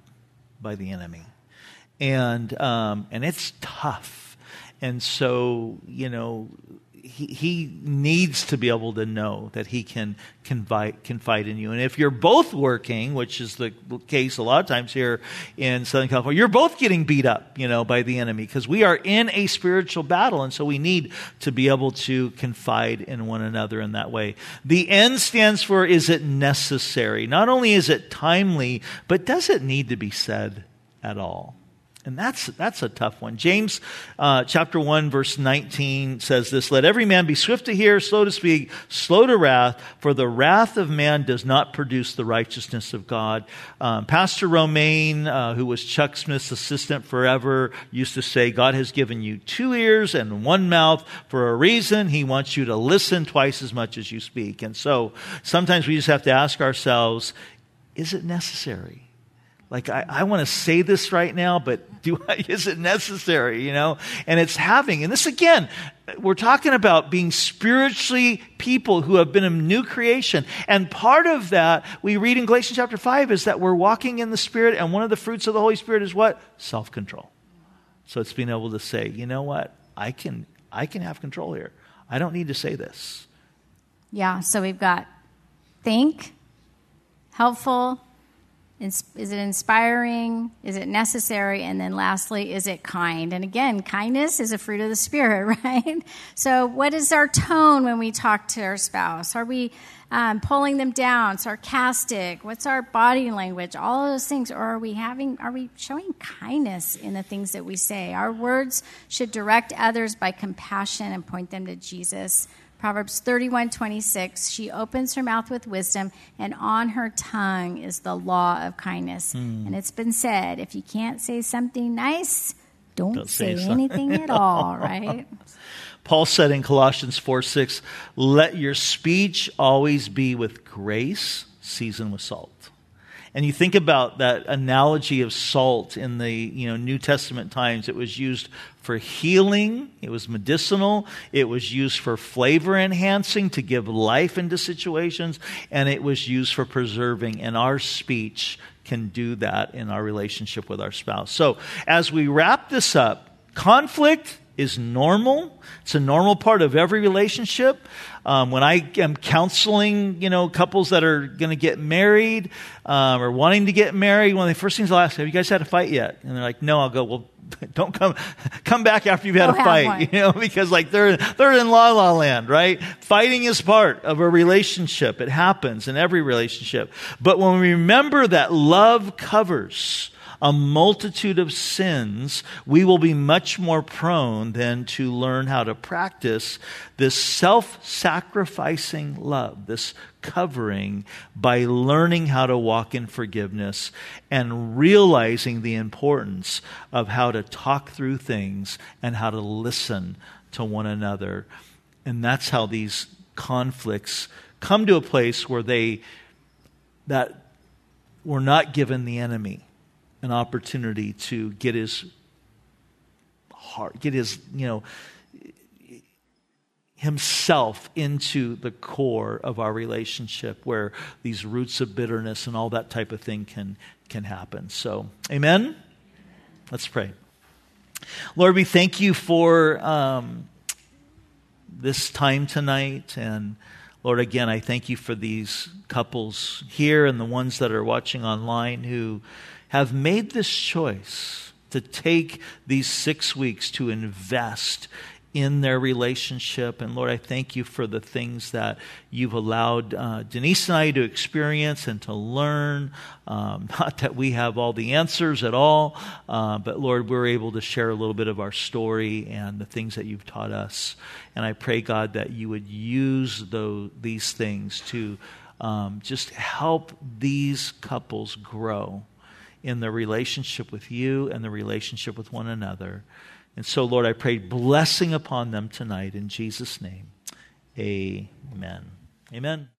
by the enemy and um, and it's tough. And so, you know, he, he needs to be able to know that he can confide, confide in you. And if you're both working, which is the case a lot of times here in Southern California, you're both getting beat up, you know, by the enemy because we are in a spiritual battle. And so we need to be able to confide in one another in that way. The N stands for is it necessary? Not only is it timely, but does it need to be said at all? And that's, that's a tough one. James uh, chapter 1, verse 19 says this Let every man be swift to hear, slow to speak, slow to wrath, for the wrath of man does not produce the righteousness of God. Um, Pastor Romaine, uh, who was Chuck Smith's assistant forever, used to say, God has given you two ears and one mouth for a reason. He wants you to listen twice as much as you speak. And so sometimes we just have to ask ourselves, is it necessary? Like, I, I want to say this right now, but do I, is it necessary, you know? And it's having, and this again, we're talking about being spiritually people who have been a new creation. And part of that, we read in Galatians chapter 5, is that we're walking in the Spirit, and one of the fruits of the Holy Spirit is what? Self control. So it's being able to say, you know what? I can, I can have control here. I don't need to say this. Yeah, so we've got think, helpful, is it inspiring? Is it necessary? And then lastly, is it kind? And again, kindness is a fruit of the Spirit, right? So, what is our tone when we talk to our spouse? Are we um, pulling them down, sarcastic? What's our body language? All those things. Or are we having, are we showing kindness in the things that we say? Our words should direct others by compassion and point them to Jesus. Proverbs 31 26, she opens her mouth with wisdom, and on her tongue is the law of kindness. Mm. And it's been said if you can't say something nice, don't, don't say, say anything at all, right? Paul said in Colossians 4 6, let your speech always be with grace, seasoned with salt. And you think about that analogy of salt in the you know, New Testament times. It was used for healing, it was medicinal, it was used for flavor enhancing to give life into situations, and it was used for preserving. And our speech can do that in our relationship with our spouse. So as we wrap this up, conflict is normal. It's a normal part of every relationship. Um, when I am counseling, you know, couples that are going to get married um, or wanting to get married, one of the first things I'll ask, "Have you guys had a fight yet?" And they're like, "No." I'll go, "Well, don't come come back after you've had Go a fight, you know, because like they're they're in la la land, right? Fighting is part of a relationship. It happens in every relationship. But when we remember that love covers a multitude of sins, we will be much more prone than to learn how to practice this self sacrificing love, this covering, by learning how to walk in forgiveness and realizing the importance of how to talk through things and how to listen to one another. And that's how these conflicts come to a place where they that we're not given the enemy an opportunity to get his heart, get his, you know, himself into the core of our relationship where these roots of bitterness and all that type of thing can can happen. So, amen. Let's pray. Lord, we thank you for um, this time tonight. And Lord, again, I thank you for these couples here and the ones that are watching online who have made this choice to take these six weeks to invest in their relationship. And Lord, I thank you for the things that you've allowed uh, Denise and I to experience and to learn. Um, not that we have all the answers at all, uh, but Lord, we're able to share a little bit of our story and the things that you've taught us. And I pray, God, that you would use those, these things to um, just help these couples grow in the relationship with you and the relationship with one another. And so, Lord, I pray blessing upon them tonight in Jesus' name. Amen. Amen.